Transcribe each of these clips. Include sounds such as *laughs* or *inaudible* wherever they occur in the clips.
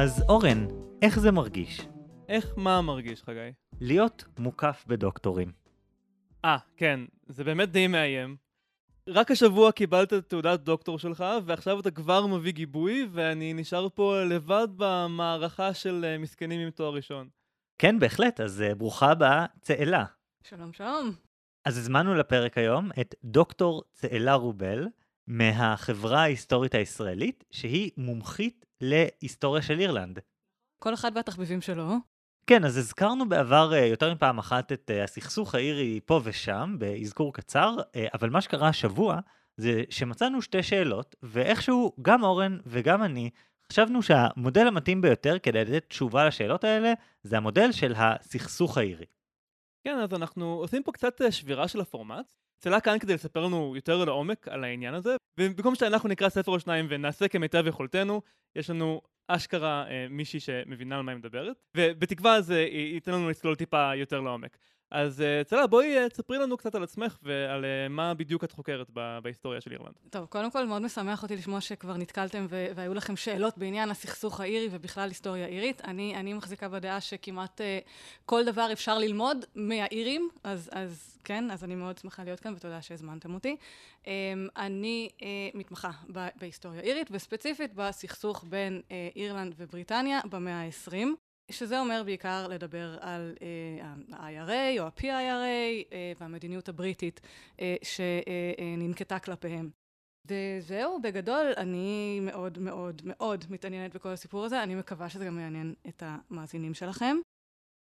אז אורן, איך זה מרגיש? איך מה מרגיש, חגי? להיות מוקף בדוקטורים. אה, כן, זה באמת די מאיים. רק השבוע קיבלת את תעודת דוקטור שלך, ועכשיו אתה כבר מביא גיבוי, ואני נשאר פה לבד במערכה של אה, מסכנים עם תואר ראשון. כן, בהחלט, אז uh, ברוכה הבאה, צאלה. שלום, שלום. אז הזמנו לפרק היום את דוקטור צאלה רובל, מהחברה ההיסטורית הישראלית, שהיא מומחית להיסטוריה של אירלנד. כל אחד והתחביבים שלו. כן, אז הזכרנו בעבר uh, יותר מפעם אחת את uh, הסכסוך האירי פה ושם, באזכור קצר, uh, אבל מה שקרה השבוע זה שמצאנו שתי שאלות, ואיכשהו גם אורן וגם אני חשבנו שהמודל המתאים ביותר כדי לתת תשובה לשאלות האלה זה המודל של הסכסוך האירי. כן, אז אנחנו עושים פה קצת שבירה של הפורמט. צלה כאן כדי לספר לנו יותר לעומק על העניין הזה, ובמקום שאנחנו נקרא ספר או שניים ונעשה כמיטב יכולתנו, יש לנו אשכרה אה, מישהי שמבינה על מה היא מדברת, ובתקווה זה ייתן לנו לצלול טיפה יותר לעומק. אז uh, צלה, בואי uh, תספרי לנו קצת על עצמך ועל uh, מה בדיוק את חוקרת בהיסטוריה של אירלנד. טוב, קודם כל מאוד משמח אותי לשמוע שכבר נתקלתם והיו לכם שאלות בעניין הסכסוך האירי ובכלל היסטוריה אירית. אני, אני מחזיקה בדעה שכמעט uh, כל דבר אפשר ללמוד מהאירים, אז, אז כן, אז אני מאוד שמחה להיות כאן ותודה שהזמנתם אותי. Um, אני uh, מתמחה בהיסטוריה אירית וספציפית בסכסוך בין uh, אירלנד ובריטניה במאה ה-20. שזה אומר בעיקר לדבר על ה-IRA או ה-PIRA אה, והמדיניות הבריטית אה, שננקטה כלפיהם. וזהו, בגדול, אני מאוד מאוד מאוד מתעניינת בכל הסיפור הזה, אני מקווה שזה גם יעניין את המאזינים שלכם.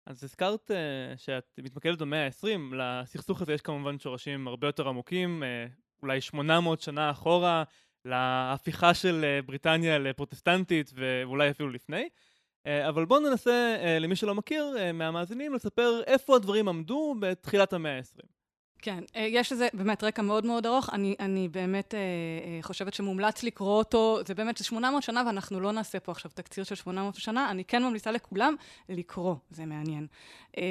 אז הזכרת uh, שאת מתמקדת במאה ה-20, לסכסוך הזה יש כמובן שורשים הרבה יותר עמוקים, uh, אולי 800 שנה אחורה, להפיכה של uh, בריטניה לפרוטסטנטית ואולי אפילו לפני. אה, אבל בואו ננסה, אה, למי שלא מכיר, אה, מהמאזינים, לספר איפה הדברים עמדו בתחילת המאה ה-20. כן, יש לזה באמת רקע מאוד מאוד ארוך, אני, אני באמת אה, חושבת שמומלץ לקרוא אותו, זה באמת 800 שנה ואנחנו לא נעשה פה עכשיו תקציר של 800 שנה, אני כן ממליצה לכולם לקרוא, זה מעניין. אה,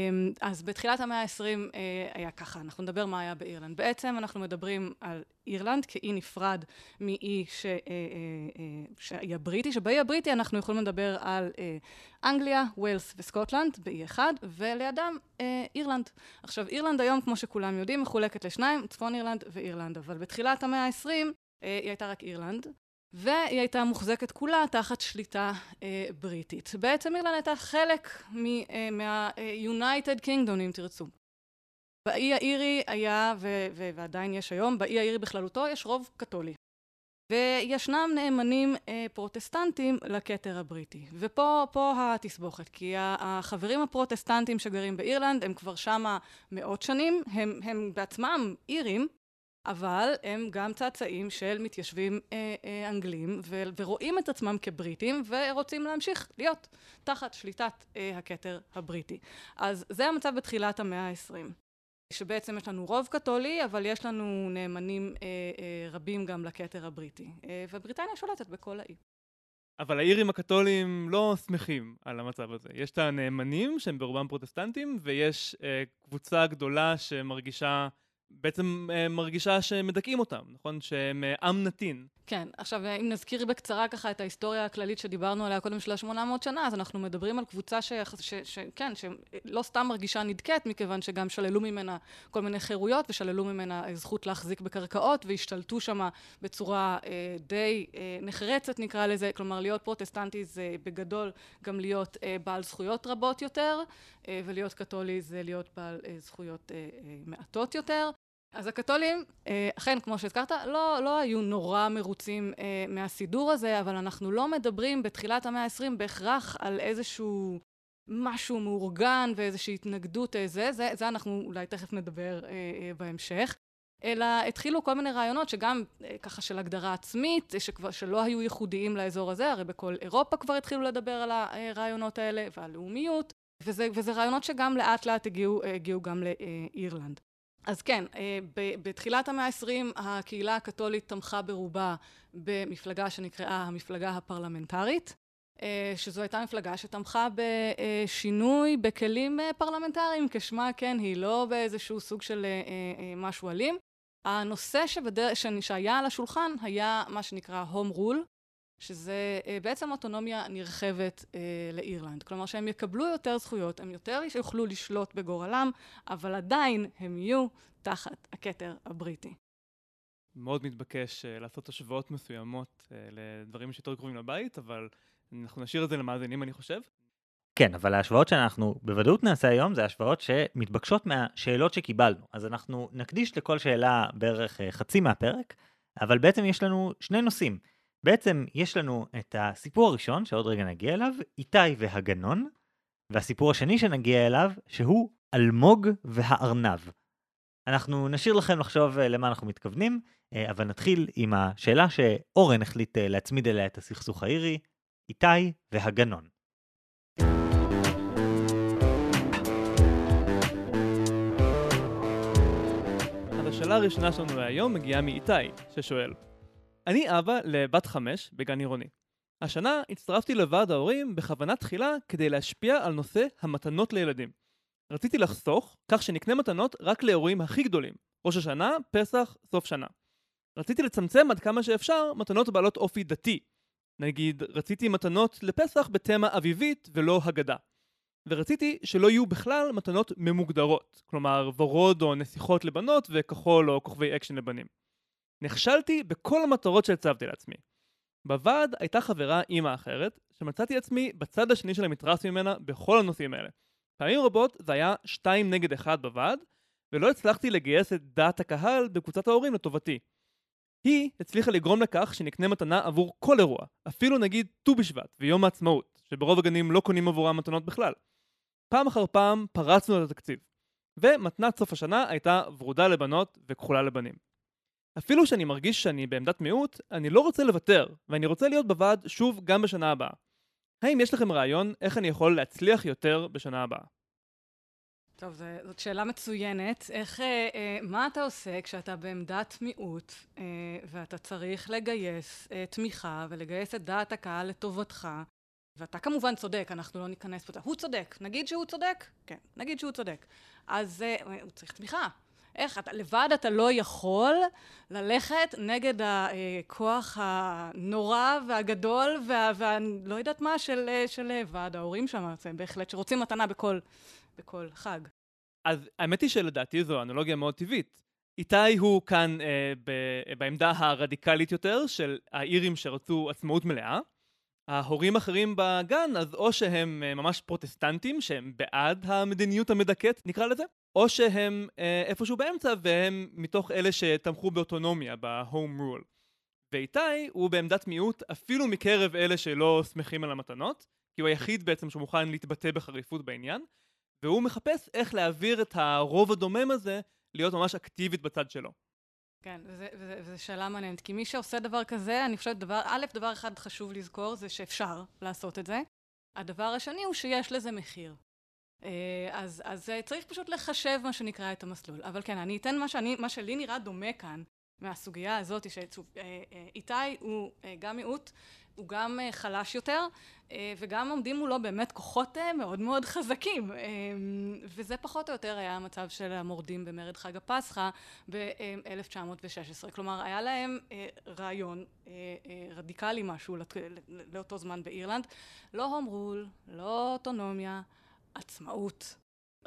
אז בתחילת המאה ה-20 אה, היה ככה, אנחנו נדבר מה היה באירלנד. בעצם אנחנו מדברים על אירלנד כאי נפרד מאי ש, אה, אה, אה, הבריטי, שבאי הבריטי אנחנו יכולים לדבר על אה, אנגליה, ווילס וסקוטלנד באי אחד, ולידם אה, אירלנד. עכשיו, אירלנד היום, כמו שכולם יודעים, מחולקת לשניים, צפון אירלנד ואירלנד, אבל בתחילת המאה ה-20 אה, היא הייתה רק אירלנד. והיא הייתה מוחזקת כולה תחת שליטה אה, בריטית. בעצם אירלנד הייתה חלק אה, מה-United Kingdom, אם תרצו. באי האירי היה, ו- ו- ועדיין יש היום, באי האירי בכללותו יש רוב קתולי. וישנם נאמנים אה, פרוטסטנטים לכתר הבריטי. ופה התסבוכת, כי החברים הפרוטסטנטים שגרים באירלנד הם כבר שמה מאות שנים, הם, הם בעצמם אירים, אבל הם גם צאצאים של מתיישבים אה, אה, אנגלים ו- ורואים את עצמם כבריטים ורוצים להמשיך להיות תחת שליטת אה, הכתר הבריטי. אז זה המצב בתחילת המאה העשרים. שבעצם יש לנו רוב קתולי, אבל יש לנו נאמנים אה, אה, רבים גם לכתר הבריטי. אה, ובריטניה שולטת בכל האי. אבל האירים הקתולים לא שמחים על המצב הזה. יש את הנאמנים שהם ברובם פרוטסטנטים, ויש אה, קבוצה גדולה שמרגישה בעצם אה, מרגישה שמדכאים אותם, נכון? שהם אה, עם נתין. כן, עכשיו אם נזכיר בקצרה ככה את ההיסטוריה הכללית שדיברנו עליה קודם של ה-800 שנה, אז אנחנו מדברים על קבוצה ש... ש... ש... כן, שלא סתם מרגישה נדכאת, מכיוון שגם שללו ממנה כל מיני חירויות, ושללו ממנה זכות להחזיק בקרקעות, והשתלטו שם בצורה אה, די אה, נחרצת נקרא לזה, כלומר להיות פרוטסטנטי זה בגדול גם להיות אה, בעל זכויות רבות יותר, אה, ולהיות קתולי זה להיות בעל אה, זכויות אה, אה, מעטות יותר. אז הקתולים, אה, אכן, כמו שהזכרת, לא, לא היו נורא מרוצים אה, מהסידור הזה, אבל אנחנו לא מדברים בתחילת המאה ה-20 בהכרח על איזשהו משהו מאורגן ואיזושהי התנגדות איזה, אה, זה, זה אנחנו אולי תכף נדבר אה, אה, בהמשך. אלא התחילו כל מיני רעיונות שגם אה, ככה של הגדרה עצמית, שכבר, שלא היו ייחודיים לאזור הזה, הרי בכל אירופה כבר התחילו לדבר על הרעיונות האלה ועל לאומיות, וזה, וזה רעיונות שגם לאט לאט הגיעו גם לאירלנד. אז כן, אה, בתחילת המאה ה-20 הקהילה הקתולית תמכה ברובה במפלגה שנקראה המפלגה הפרלמנטרית, אה, שזו הייתה מפלגה שתמכה בשינוי בכלים אה, פרלמנטריים, כשמה כן היא, לא באיזשהו סוג של משהו אלים. הנושא שבדר... שהיה על השולחן היה מה שנקרא הום רול, שזה בעצם אוטונומיה נרחבת לאירלנד. כלומר שהם יקבלו יותר זכויות, הם יותר יוכלו לשלוט בגורלם, אבל עדיין הם יהיו תחת הכתר הבריטי. מאוד מתבקש לעשות השוואות מסוימות לדברים שיותר קרובים לבית, אבל אנחנו נשאיר את זה למאזינים אני חושב. כן, אבל ההשוואות שאנחנו בוודאות נעשה היום זה השוואות שמתבקשות מהשאלות שקיבלנו. אז אנחנו נקדיש לכל שאלה בערך אה, חצי מהפרק, אבל בעצם יש לנו שני נושאים. בעצם יש לנו את הסיפור הראשון, שעוד רגע נגיע אליו, איתי והגנון, והסיפור השני שנגיע אליו, שהוא אלמוג והארנב. אנחנו נשאיר לכם לחשוב אה, למה אנחנו מתכוונים, אה, אבל נתחיל עם השאלה שאורן החליט להצמיד אליה את הסכסוך האירי, איתי והגנון. השאלה הראשונה שלנו להיום מגיעה מאיתי, ששואל אני אבא לבת חמש בגן עירוני. השנה הצטרפתי לוועד ההורים בכוונה תחילה כדי להשפיע על נושא המתנות לילדים. רציתי לחסוך, כך שנקנה מתנות רק לאירועים הכי גדולים, ראש השנה, פסח, סוף שנה. רציתי לצמצם עד כמה שאפשר מתנות בעלות אופי דתי. נגיד, רציתי מתנות לפסח בתמה אביבית ולא הגדה. ורציתי שלא יהיו בכלל מתנות ממוגדרות, כלומר ורוד או נסיכות לבנות וכחול או כוכבי אקשן לבנים. נכשלתי בכל המטרות שהצבתי לעצמי. בוועד הייתה חברה אימא אחרת, שמצאתי עצמי בצד השני של המתרס ממנה בכל הנושאים האלה. פעמים רבות זה היה שתיים נגד אחד בוועד, ולא הצלחתי לגייס את דעת הקהל בקבוצת ההורים לטובתי. היא הצליחה לגרום לכך שנקנה מתנה עבור כל אירוע, אפילו נגיד ט"ו בשבט ויום העצמאות, שברוב הגנים לא קונים עבורם מתנות בכלל. פעם אחר פעם פרצנו את התקציב, ומתנת סוף השנה הייתה ורודה לבנות וכחולה לבנים. אפילו שאני מרגיש שאני בעמדת מיעוט, אני לא רוצה לוותר, ואני רוצה להיות בוועד שוב גם בשנה הבאה. האם יש לכם רעיון איך אני יכול להצליח יותר בשנה הבאה? טוב, זה, זאת שאלה מצוינת. איך, אה, אה, מה אתה עושה כשאתה בעמדת מיעוט אה, ואתה צריך לגייס אה, תמיכה ולגייס את דעת הקהל לטובתך ואתה כמובן צודק, אנחנו לא ניכנס פה, הוא צודק, נגיד שהוא צודק? כן, נגיד שהוא צודק. אז uh, הוא צריך תמיכה. איך, אתה, לבד אתה לא יכול ללכת נגד הכוח הנורא והגדול והלא יודעת מה של, של ועד ההורים שם, זה בהחלט, שרוצים מתנה בכל, בכל חג. אז האמת היא שלדעתי זו אנלוגיה מאוד טבעית. איתי הוא כאן אה, ב, בעמדה הרדיקלית יותר של האירים שרצו עצמאות מלאה, ההורים אחרים בגן, אז או שהם אה, ממש פרוטסטנטים, שהם בעד המדיניות המדכאת, נקרא לזה, או שהם אה, איפשהו באמצע והם מתוך אלה שתמכו באוטונומיה, ב-home rule. ואיתי הוא בעמדת מיעוט אפילו מקרב אלה שלא שמחים על המתנות, כי הוא היחיד בעצם שמוכן להתבטא בחריפות בעניין, והוא מחפש איך להעביר את הרוב הדומם הזה להיות ממש אקטיבית בצד שלו. כן, וזו שאלה מעניינת, כי מי שעושה דבר כזה, אני חושבת, דבר, א', דבר אחד חשוב לזכור, זה שאפשר לעשות את זה. הדבר השני הוא שיש לזה מחיר. אה, אז, אז אה, צריך פשוט לחשב מה שנקרא את המסלול. אבל כן, אני אתן מה, שאני, מה שלי נראה דומה כאן, מהסוגיה הזאת, שאיתי אה, הוא גם מיעוט, הוא גם אה, חלש יותר, אה, וגם עומדים מולו באמת כוחות אה, מאוד מאוד חזקים. וזה פחות או יותר היה המצב של המורדים במרד חג הפסחא ב-1916. כלומר, היה להם רעיון רדיקלי משהו לאותו זמן באירלנד, לא הום רול, לא אוטונומיה, עצמאות.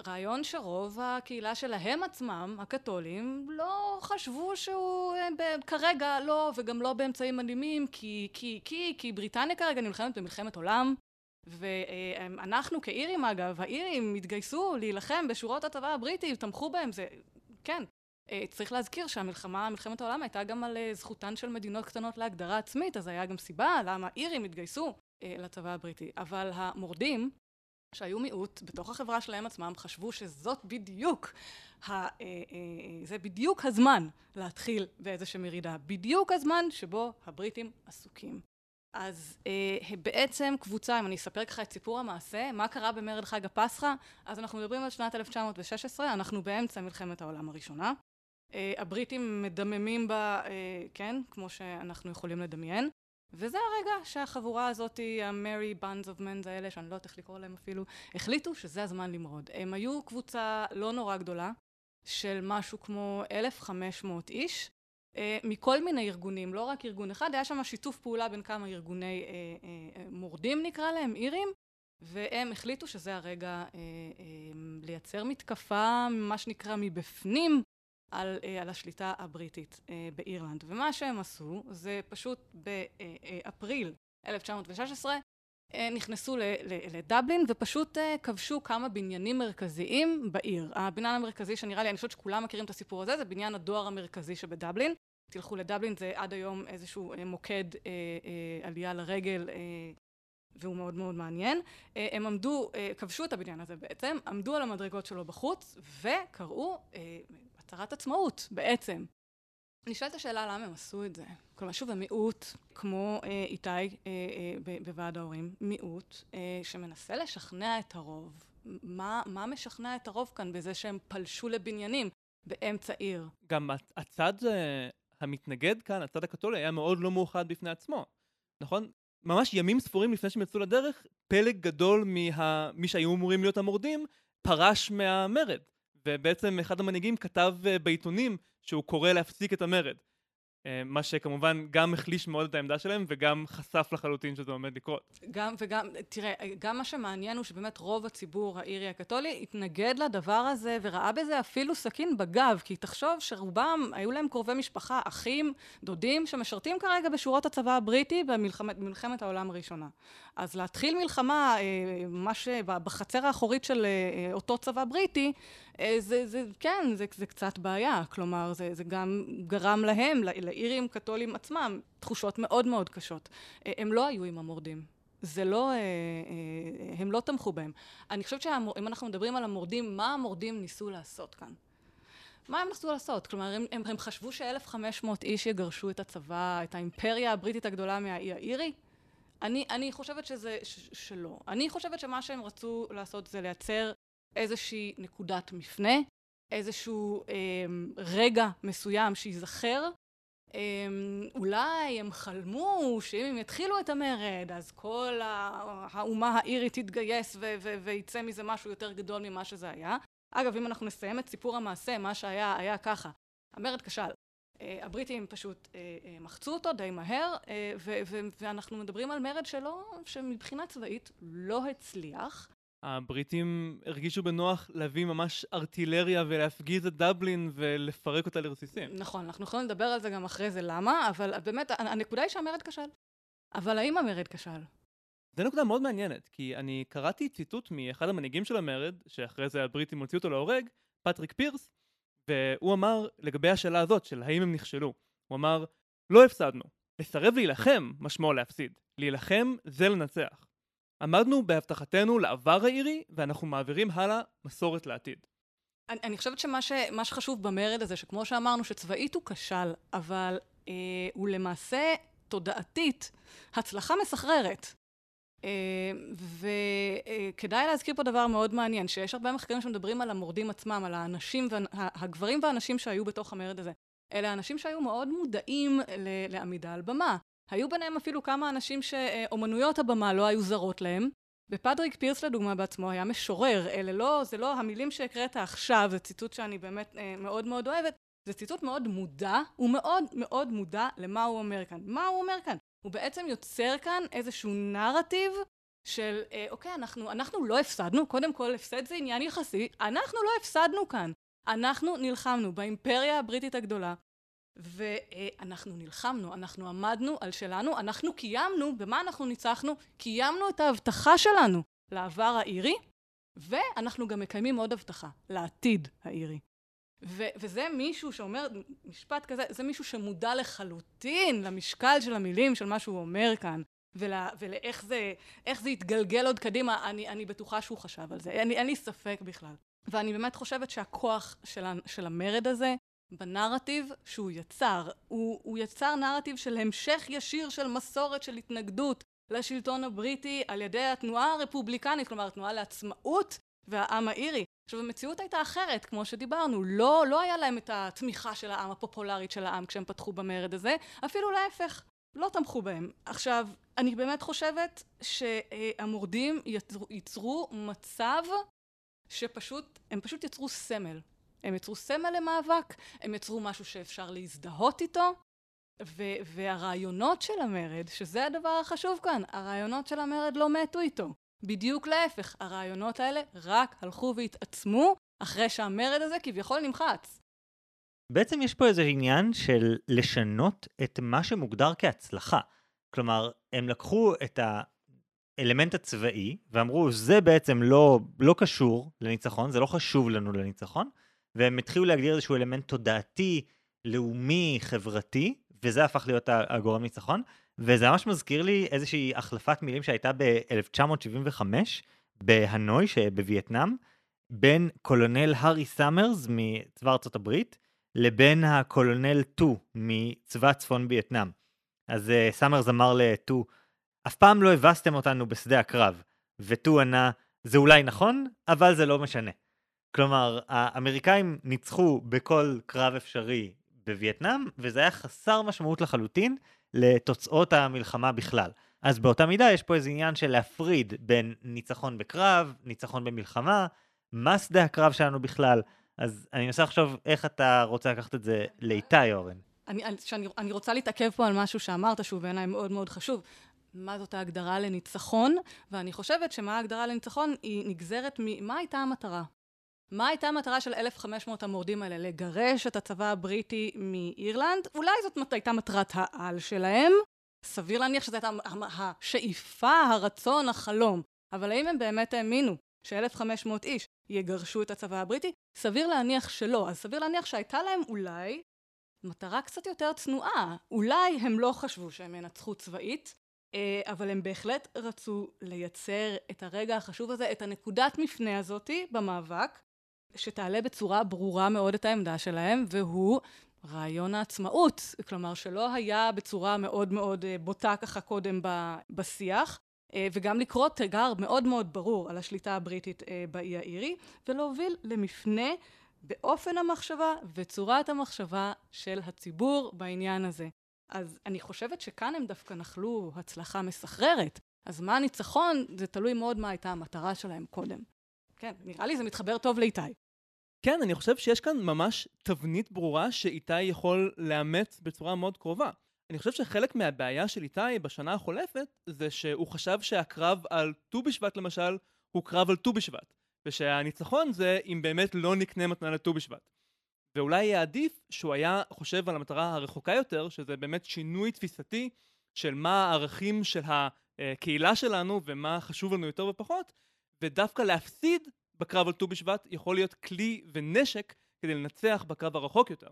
רעיון שרוב הקהילה שלהם עצמם, הקתולים, לא חשבו שהוא אה, כרגע לא, וגם לא באמצעים אלימים, כי, כי, כי, כי בריטניה כרגע נלחמת במלחמת עולם, ואנחנו כאירים אגב, האירים התגייסו להילחם בשורות הצבא הבריטי, תמכו בהם, זה, כן. אה, צריך להזכיר שהמלחמה, מלחמת העולם הייתה גם על אה, זכותן של מדינות קטנות להגדרה עצמית, אז היה גם סיבה למה אירים התגייסו לצבא הבריטי. אבל המורדים, שהיו מיעוט בתוך החברה שלהם עצמם, חשבו שזאת בדיוק, ה, אה, אה, זה בדיוק הזמן להתחיל באיזושהי מרידה, בדיוק הזמן שבו הבריטים עסוקים. אז אה, בעצם קבוצה, אם אני אספר ככה את סיפור המעשה, מה קרה במרד חג הפסחא, אז אנחנו מדברים על שנת 1916, אנחנו באמצע מלחמת העולם הראשונה. אה, הבריטים מדממים בה, אה, כן, כמו שאנחנו יכולים לדמיין. וזה הרגע שהחבורה הזאת, ה-Mary Bands of Men's האלה, שאני לא יודעת איך לקרוא להם אפילו, החליטו שזה הזמן למרוד. הם היו קבוצה לא נורא גדולה, של משהו כמו 1,500 איש, מכל מיני ארגונים, לא רק ארגון אחד, היה שם שיתוף פעולה בין כמה ארגוני מורדים נקרא להם, אירים, והם החליטו שזה הרגע לייצר מתקפה, מה שנקרא מבפנים, על, על השליטה הבריטית באירלנד. ומה שהם עשו זה פשוט באפריל 1916 נכנסו לדבלין ופשוט כבשו כמה בניינים מרכזיים בעיר. הבניין המרכזי שנראה לי, אני חושבת שכולם מכירים את הסיפור הזה, זה בניין הדואר המרכזי שבדבלין. תלכו לדבלין, זה עד היום איזשהו מוקד עלייה לרגל והוא מאוד מאוד מעניין. הם עמדו, כבשו את הבניין הזה בעצם, עמדו על המדרגות שלו בחוץ וקראו הצהרת עצמאות בעצם. נשאלת השאלה למה הם עשו את זה. כלומר, שוב, המיעוט, כמו אה, איתי אה, אה, בוועד ההורים, מיעוט אה, שמנסה לשכנע את הרוב. מה, מה משכנע את הרוב כאן בזה שהם פלשו לבניינים באמצע עיר? גם הצד אה, המתנגד כאן, הצד הקתולי, היה מאוד לא מאוחד בפני עצמו, נכון? ממש ימים ספורים לפני שהם יצאו לדרך, פלג גדול ממי שהיו אמורים להיות המורדים, פרש מהמרד. ובעצם אחד המנהיגים כתב אה, בעיתונים שהוא קורא להפסיק את המרד. אה, מה שכמובן גם החליש מאוד את העמדה שלהם וגם חשף לחלוטין שזה עומד לקרות. גם וגם, תראה, גם מה שמעניין הוא שבאמת רוב הציבור האירי הקתולי התנגד לדבר הזה וראה בזה אפילו סכין בגב, כי תחשוב שרובם היו להם קרובי משפחה, אחים, דודים, שמשרתים כרגע בשורות הצבא הבריטי במלחמת, במלחמת העולם הראשונה. אז להתחיל מלחמה, ממש אה, בחצר האחורית של אותו צבא בריטי, זה, זה, כן, זה, זה קצת בעיה. כלומר, זה, זה גם גרם להם, לאירים קתולים עצמם, תחושות מאוד מאוד קשות. הם לא היו עם המורדים. זה לא, הם לא תמכו בהם. אני חושבת שאם אנחנו מדברים על המורדים, מה המורדים ניסו לעשות כאן? מה הם ניסו לעשות? כלומר, הם, הם, הם חשבו ש-1500 איש יגרשו את הצבא, את האימפריה הבריטית הגדולה מהאי האירי? אני, אני חושבת שזה, ש, שלא. אני חושבת שמה שהם רצו לעשות זה לייצר איזושהי נקודת מפנה, איזשהו אה, רגע מסוים שייזכר. אה, אולי הם חלמו שאם הם יתחילו את המרד, אז כל האומה האירית תתגייס ויצא מזה משהו יותר גדול ממה שזה היה. אגב, אם אנחנו נסיים את סיפור המעשה, מה שהיה היה ככה. המרד כשל. הבריטים פשוט מחצו אותו די מהר, ואנחנו מדברים על מרד שלא, שמבחינה צבאית לא הצליח. הבריטים הרגישו בנוח להביא ממש ארטילריה ולהפגיז את דבלין ולפרק אותה לרסיסים. נכון, אנחנו יכולים לדבר על זה גם אחרי זה למה, אבל באמת, הנקודה היא שהמרד כשל. אבל האם המרד כשל? זו נקודה מאוד מעניינת, כי אני קראתי ציטוט מאחד המנהיגים של המרד, שאחרי זה הבריטים הוציאו אותו להורג, פטריק פירס, והוא אמר לגבי השאלה הזאת של האם הם נכשלו, הוא אמר, לא הפסדנו. לסרב להילחם משמעו להפסיד. להילחם זה לנצח. עמדנו בהבטחתנו לעבר האירי, ואנחנו מעבירים הלאה מסורת לעתיד. אני, אני חושבת שמה ש, שחשוב במרד הזה, שכמו שאמרנו, שצבאית הוא כשל, אבל אה, הוא למעשה תודעתית הצלחה מסחררת. אה, וכדאי להזכיר פה דבר מאוד מעניין, שיש הרבה מחקרים שמדברים על המורדים עצמם, על האנשים, הגברים והנשים שהיו בתוך המרד הזה. אלה אנשים שהיו מאוד מודעים לעמידה על במה. היו ביניהם אפילו כמה אנשים שאומנויות הבמה לא היו זרות להם. ופדריק פירס לדוגמה בעצמו היה משורר, אלה לא, זה לא המילים שהקראת עכשיו, זה ציטוט שאני באמת אה, מאוד מאוד אוהבת, זה ציטוט מאוד מודע, הוא מאוד מאוד מודע למה הוא אומר כאן. מה הוא אומר כאן? הוא בעצם יוצר כאן איזשהו נרטיב של אה, אוקיי, אנחנו, אנחנו לא הפסדנו, קודם כל הפסד זה עניין יחסי, אנחנו לא הפסדנו כאן. אנחנו נלחמנו באימפריה הבריטית הגדולה, ואנחנו נלחמנו, אנחנו עמדנו על שלנו, אנחנו קיימנו, במה אנחנו ניצחנו? קיימנו את ההבטחה שלנו לעבר האירי, ואנחנו גם מקיימים עוד הבטחה, לעתיד האירי. ו- וזה מישהו שאומר משפט כזה, זה מישהו שמודע לחלוטין למשקל של המילים של מה שהוא אומר כאן, ול- ולאיך זה, זה יתגלגל עוד קדימה, אני, אני בטוחה שהוא חשב על זה, אין, אין לי ספק בכלל. ואני באמת חושבת שהכוח של, של המרד הזה בנרטיב שהוא יצר. הוא, הוא יצר נרטיב של המשך ישיר של מסורת של התנגדות לשלטון הבריטי על ידי התנועה הרפובליקנית, כלומר התנועה לעצמאות והעם האירי. עכשיו המציאות הייתה אחרת, כמו שדיברנו, לא, לא היה להם את התמיכה של העם, הפופולרית של העם כשהם פתחו במרד הזה, אפילו להפך, לא תמכו בהם. עכשיו, אני באמת חושבת שהמורדים יצרו, יצרו מצב שפשוט, הם פשוט יצרו סמל הם יצרו סמל למאבק, הם יצרו משהו שאפשר להזדהות איתו, ו- והרעיונות של המרד, שזה הדבר החשוב כאן, הרעיונות של המרד לא מתו איתו. בדיוק להפך, הרעיונות האלה רק הלכו והתעצמו אחרי שהמרד הזה כביכול נמחץ. בעצם יש פה איזה עניין של לשנות את מה שמוגדר כהצלחה. כלומר, הם לקחו את האלמנט הצבאי ואמרו, זה בעצם לא, לא קשור לניצחון, זה לא חשוב לנו לניצחון, והם התחילו להגדיר איזשהו אלמנט תודעתי, לאומי, חברתי, וזה הפך להיות הגורם ניצחון. וזה ממש מזכיר לי איזושהי החלפת מילים שהייתה ב-1975 בהנוי שבווייטנאם, בין קולונל הארי סאמרס מצבא ארצות הברית לבין הקולונל טו מצבא צפון וייטנאם. אז אה, סאמרס אמר לטו, אף פעם לא הבסתם אותנו בשדה הקרב, וטו ענה, זה אולי נכון, אבל זה לא משנה. כלומר, האמריקאים ניצחו בכל קרב אפשרי בווייטנאם, וזה היה חסר משמעות לחלוטין לתוצאות המלחמה בכלל. אז באותה מידה יש פה איזה עניין של להפריד בין ניצחון בקרב, ניצחון במלחמה, מה שדה הקרב שלנו בכלל. אז אני מנסה לחשוב איך אתה רוצה לקחת את זה לאיתי, אורן. אני, שאני, אני רוצה להתעכב פה על משהו שאמרת, שהוא בעיניי מאוד מאוד חשוב. מה זאת ההגדרה לניצחון? ואני חושבת שמה ההגדרה לניצחון היא נגזרת ממה הייתה המטרה. מה הייתה המטרה של 1,500 המורדים האלה? לגרש את הצבא הבריטי מאירלנד? אולי זאת הייתה מטרת העל שלהם? סביר להניח שזו הייתה השאיפה, הרצון, החלום. אבל האם הם באמת האמינו ש-1,500 איש יגרשו את הצבא הבריטי? סביר להניח שלא. אז סביר להניח שהייתה להם אולי מטרה קצת יותר צנועה. אולי הם לא חשבו שהם ינצחו צבאית, אה, אבל הם בהחלט רצו לייצר את הרגע החשוב הזה, את הנקודת מפנה הזאתי במאבק, שתעלה בצורה ברורה מאוד את העמדה שלהם, והוא רעיון העצמאות. כלומר, שלא היה בצורה מאוד מאוד אה, בוטה ככה קודם בשיח, אה, וגם לקרוא תיגר מאוד מאוד ברור על השליטה הבריטית באי האירי, ולהוביל למפנה באופן המחשבה וצורת המחשבה של הציבור בעניין הזה. אז אני חושבת שכאן הם דווקא נחלו הצלחה מסחררת. אז מה הניצחון? זה תלוי מאוד מה הייתה המטרה שלהם קודם. כן, נראה לי זה מתחבר טוב לאיתי. כן, אני חושב שיש כאן ממש תבנית ברורה שאיתי יכול לאמץ בצורה מאוד קרובה. אני חושב שחלק מהבעיה של איתי בשנה החולפת זה שהוא חשב שהקרב על ט"ו בשבט למשל הוא קרב על ט"ו בשבט. ושהניצחון זה אם באמת לא נקנה מתנה לט"ו בשבט. ואולי יהיה עדיף שהוא היה חושב על המטרה הרחוקה יותר, שזה באמת שינוי תפיסתי של מה הערכים של הקהילה שלנו ומה חשוב לנו יותר ופחות, ודווקא להפסיד בקרב על ט"ו בשבט יכול להיות כלי ונשק כדי לנצח בקרב הרחוק יותר.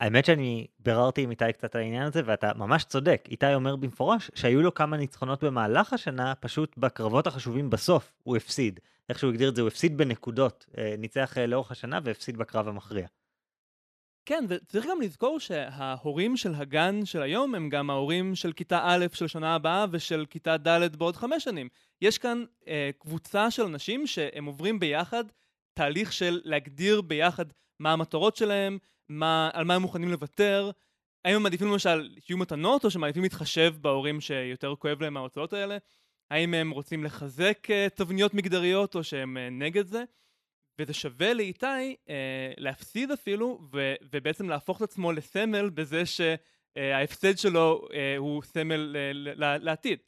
האמת שאני ביררתי עם איתי קצת על העניין הזה, ואתה ממש צודק. איתי אומר במפורש שהיו לו כמה ניצחונות במהלך השנה, פשוט בקרבות החשובים בסוף הוא הפסיד. איך שהוא הגדיר את זה, הוא הפסיד בנקודות. אה, ניצח אה, לאורך השנה והפסיד בקרב המכריע. כן, וצריך גם לזכור שההורים של הגן של היום הם גם ההורים של כיתה א' של שנה הבאה ושל כיתה ד' בעוד חמש שנים. יש כאן אה, קבוצה של אנשים שהם עוברים ביחד תהליך של להגדיר ביחד מה המטרות שלהם, מה, על מה הם מוכנים לוותר, האם הם מעדיפים למשל שיהיו מתנות או שמעדיפים להתחשב בהורים שיותר כואב להם מההוצאות האלה, האם הם רוצים לחזק uh, תבניות מגדריות או שהם uh, נגד זה, וזה שווה לאיתי uh, להפסיד אפילו ו- ובעצם להפוך את עצמו לסמל בזה שההפסד שלו uh, הוא סמל uh, לעתיד.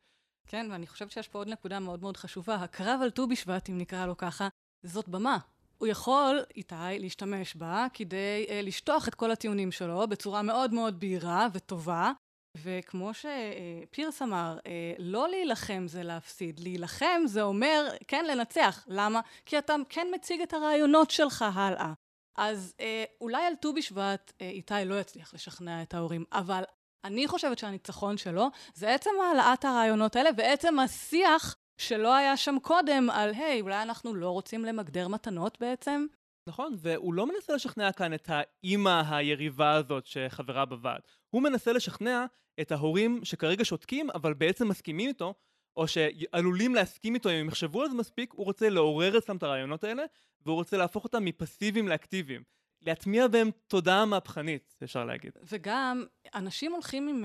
כן, ואני חושבת שיש פה עוד נקודה מאוד מאוד חשובה. הקרב על ט"ו בשבט, אם נקרא לו ככה, זאת במה. הוא יכול, איתי, להשתמש בה כדי uh, לשטוח את כל הטיעונים שלו בצורה מאוד מאוד בהירה וטובה, וכמו שפירס אמר, אה, לא להילחם זה להפסיד, להילחם זה אומר כן לנצח. למה? כי אתה כן מציג את הרעיונות שלך הלאה. אז אה, אולי על ט"ו בשבט אה, איתי לא יצליח לשכנע את ההורים, אבל אני חושבת שהניצחון שלו זה עצם העלאת הרעיונות האלה ועצם השיח שלא היה שם קודם על, היי, אולי אנחנו לא רוצים למגדר מתנות בעצם? נכון, והוא לא מנסה לשכנע כאן את האימא היריבה הזאת שחברה בוועד. הוא מנסה לשכנע את ההורים שכרגע שותקים, אבל בעצם מסכימים איתו, או שעלולים להסכים איתו אם הם יחשבו על זה מספיק, הוא רוצה לעורר אצלם את הרעיונות האלה, והוא רוצה להפוך אותם מפסיביים לאקטיביים. להטמיע בהם תודעה מהפכנית, אפשר להגיד. וגם, אנשים הולכים עם, עם,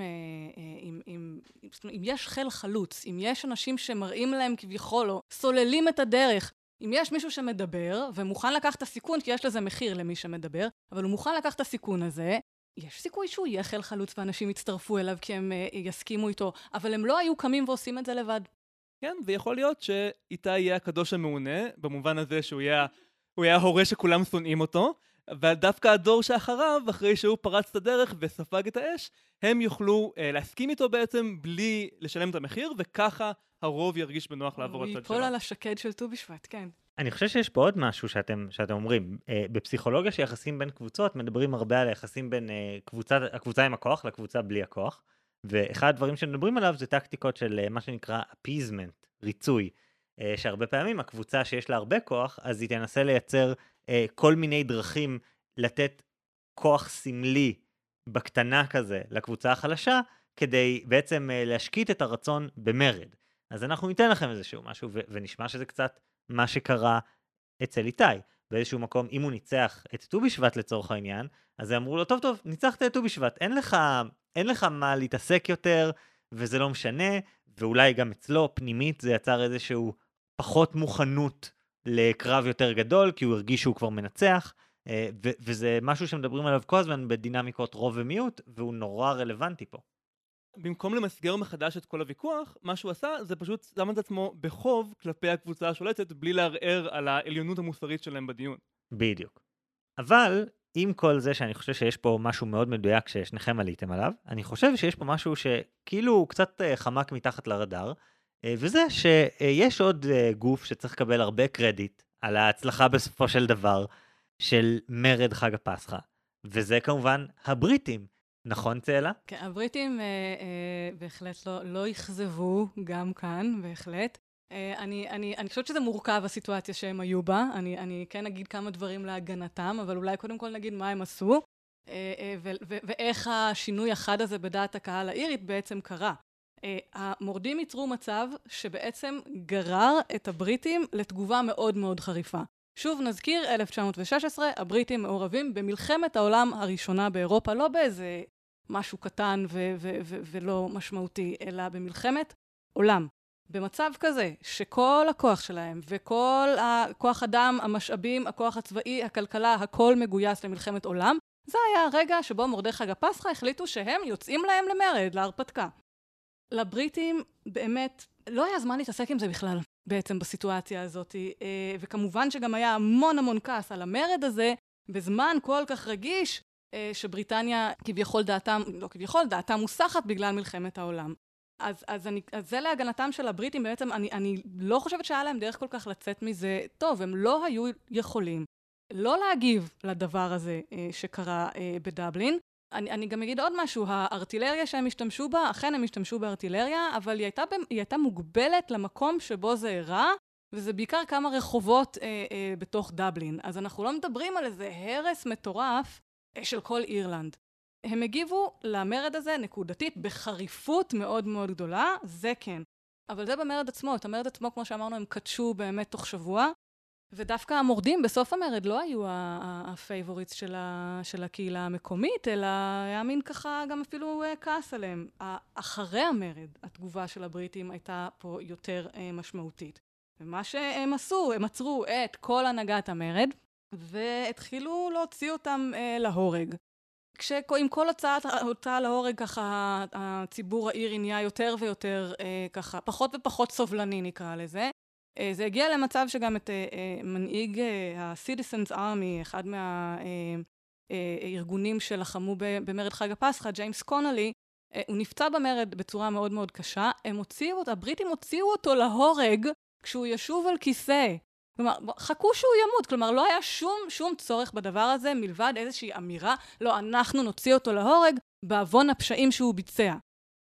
עם, עם, אם יש חיל חלוץ, אם יש אנשים שמראים להם כביכול, או סוללים את הדרך אם יש מישהו שמדבר, ומוכן לקחת את הסיכון, כי יש לזה מחיר למי שמדבר, אבל הוא מוכן לקחת את הסיכון הזה, יש סיכוי שהוא חיל חלוץ ואנשים יצטרפו אליו כי הם uh, יסכימו איתו, אבל הם לא היו קמים ועושים את זה לבד. כן, ויכול להיות שאיתי יהיה הקדוש המעונה, במובן הזה שהוא יהיה, יהיה ההורה שכולם שונאים אותו, ודווקא הדור שאחריו, אחרי שהוא פרץ את הדרך וספג את האש, הם יוכלו uh, להסכים איתו בעצם בלי לשלם את המחיר, וככה הרוב ירגיש בנוח לעבור לצד שלו. הוא ייפול על השקד של ט"ו בשבט, כן. אני חושב שיש פה עוד משהו שאתם, שאתם אומרים. Uh, בפסיכולוגיה של יחסים בין קבוצות, מדברים הרבה על היחסים בין uh, קבוצה, הקבוצה עם הכוח לקבוצה בלי הכוח. ואחד הדברים שמדברים עליו זה טקטיקות של uh, מה שנקרא appeasement, ריצוי. Uh, שהרבה פעמים הקבוצה שיש לה הרבה כוח, אז היא תנסה לייצר כל מיני דרכים לתת כוח סמלי בקטנה כזה לקבוצה החלשה, כדי בעצם uh, להשקיט את הרצון במרד. אז אנחנו ניתן לכם איזשהו משהו, ונשמע שזה קצת מה שקרה אצל איתי. באיזשהו מקום, אם הוא ניצח את ט"ו בשבט לצורך העניין, אז אמרו לו, טוב, טוב, ניצחת את ט"ו בשבט, אין לך, אין לך מה להתעסק יותר, וזה לא משנה, ואולי גם אצלו, פנימית, זה יצר איזשהו פחות מוכנות לקרב יותר גדול, כי הוא הרגיש שהוא כבר מנצח, אה, ו- וזה משהו שמדברים עליו כל הזמן בדינמיקות רוב ומיעוט, והוא נורא רלוונטי פה. במקום למסגר מחדש את כל הוויכוח, מה שהוא עשה זה פשוט שם את עצמו בחוב כלפי הקבוצה השולטת בלי לערער על העליונות המוסרית שלהם בדיון. בדיוק. אבל עם כל זה שאני חושב שיש פה משהו מאוד מדויק ששניכם עליתם עליו, אני חושב שיש פה משהו שכאילו הוא קצת אה, חמק מתחת לרדאר, וזה שיש עוד אה, גוף שצריך לקבל הרבה קרדיט על ההצלחה בסופו של דבר של מרד חג הפסחא, וזה כמובן הבריטים. נכון, צאלה? כן, הבריטים אה, אה, בהחלט לא, לא אכזבו, גם כאן, בהחלט. אה, אני, אני, אני חושבת שזה מורכב, הסיטואציה שהם היו בה. אני, אני כן אגיד כמה דברים להגנתם, אבל אולי קודם כל נגיד מה הם עשו, אה, אה, ו, ו, ואיך השינוי החד הזה בדעת הקהל האירית בעצם קרה. אה, המורדים ייצרו מצב שבעצם גרר את הבריטים לתגובה מאוד מאוד חריפה. שוב נזכיר, 1916, הבריטים מעורבים במלחמת העולם הראשונה באירופה, לא באיזה משהו קטן ו- ו- ו- ולא משמעותי, אלא במלחמת עולם. במצב כזה, שכל הכוח שלהם וכל הכוח אדם, המשאבים, הכוח הצבאי, הכלכלה, הכל מגויס למלחמת עולם, זה היה הרגע שבו חג הפסחא החליטו שהם יוצאים להם למרד, להרפתקה. לבריטים באמת לא היה זמן להתעסק עם זה בכלל. בעצם בסיטואציה הזאת, אה, וכמובן שגם היה המון המון כעס על המרד הזה, בזמן כל כך רגיש, אה, שבריטניה כביכול דעתם, לא כביכול, דעתם מוסחת בגלל מלחמת העולם. אז, אז, אני, אז זה להגנתם של הבריטים, בעצם אני, אני לא חושבת שהיה להם דרך כל כך לצאת מזה טוב, הם לא היו יכולים לא להגיב לדבר הזה אה, שקרה בדבלין, אני, אני גם אגיד עוד משהו, הארטילריה שהם השתמשו בה, אכן הם השתמשו בארטילריה, אבל היא הייתה, היא הייתה מוגבלת למקום שבו זה אירע, וזה בעיקר כמה רחובות אה, אה, בתוך דבלין. אז אנחנו לא מדברים על איזה הרס מטורף אה, של כל אירלנד. הם הגיבו למרד הזה נקודתית בחריפות מאוד מאוד גדולה, זה כן. אבל זה במרד עצמו, את המרד עצמו, כמו שאמרנו, הם קרסו באמת תוך שבוע, ודווקא המורדים בסוף המרד לא היו ה favorites של, של הקהילה המקומית, אלא היה מין ככה גם אפילו אה, כעס עליהם. אחרי המרד, התגובה של הבריטים הייתה פה יותר אה, משמעותית. ומה שהם עשו, הם עצרו את כל הנהגת המרד, והתחילו להוציא אותם אה, להורג. כשעם כל הוצאת, הוצאה להורג ככה הציבור האירי נהיה יותר ויותר ככה פחות ופחות סובלני נקרא לזה זה הגיע למצב שגם את אה, אה, מנהיג ה-Citizens Army, אחד מהארגונים שלחמו במרד חג הפסחא, ג'יימס קונולי, הוא נפצע במרד בצורה מאוד מאוד קשה. הם הוציאו אותו, הבריטים הוציאו אותו להורג כשהוא ישוב על כיסא. כלומר, חכו שהוא ימות, כלומר לא היה שום, שום צורך בדבר הזה מלבד איזושהי אמירה, לא, אנחנו נוציא אותו להורג בעוון הפשעים שהוא ביצע.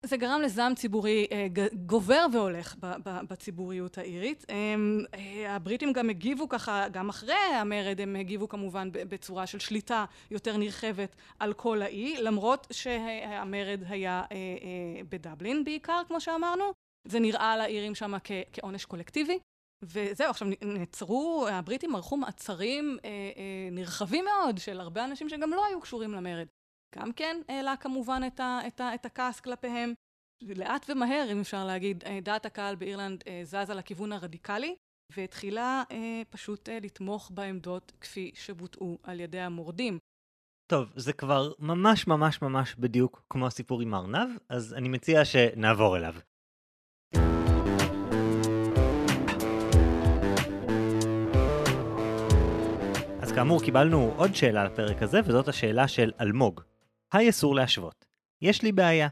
זה גרם לזעם ציבורי אה, גובר והולך בציבוריות האירית. אה, הבריטים גם הגיבו ככה, גם אחרי המרד הם הגיבו כמובן בצורה של שליטה יותר נרחבת על כל האי, למרות שהמרד היה אה, בדבלין בעיקר, כמו שאמרנו. זה נראה לאירים שם כעונש קולקטיבי. וזהו, עכשיו נעצרו, הבריטים ערכו מעצרים אה, אה, נרחבים מאוד של הרבה אנשים שגם לא היו קשורים למרד. גם כן העלה כמובן את, ה, את, ה, את הכעס כלפיהם. לאט ומהר, אם אפשר להגיד, אה, דעת הקהל באירלנד אה, זזה לכיוון הרדיקלי, והתחילה אה, פשוט לתמוך בעמדות כפי שבוטאו על ידי המורדים. טוב, זה כבר ממש ממש ממש בדיוק כמו הסיפור עם ארנב, אז אני מציע שנעבור אליו. אז כאמור, קיבלנו עוד שאלה לפרק הזה, וזאת השאלה של אלמוג. היי אסור להשוות. יש לי בעיה.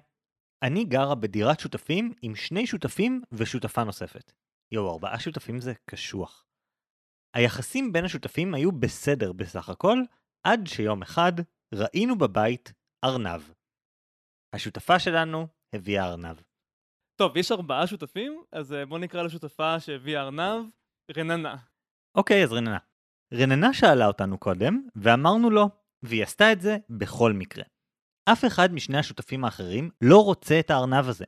אני גרה בדירת שותפים עם שני שותפים ושותפה נוספת. יואו, ארבעה שותפים זה קשוח. היחסים בין השותפים היו בסדר בסך הכל, עד שיום אחד ראינו בבית ארנב. השותפה שלנו הביאה ארנב. טוב, יש ארבעה שותפים, אז אה, בואו נקרא לשותפה שהביאה ארנב, רננה. אוקיי, אז רננה. רננה שאלה אותנו קודם, ואמרנו לא, והיא עשתה את זה בכל מקרה. אף אחד משני השותפים האחרים לא רוצה את הארנב הזה,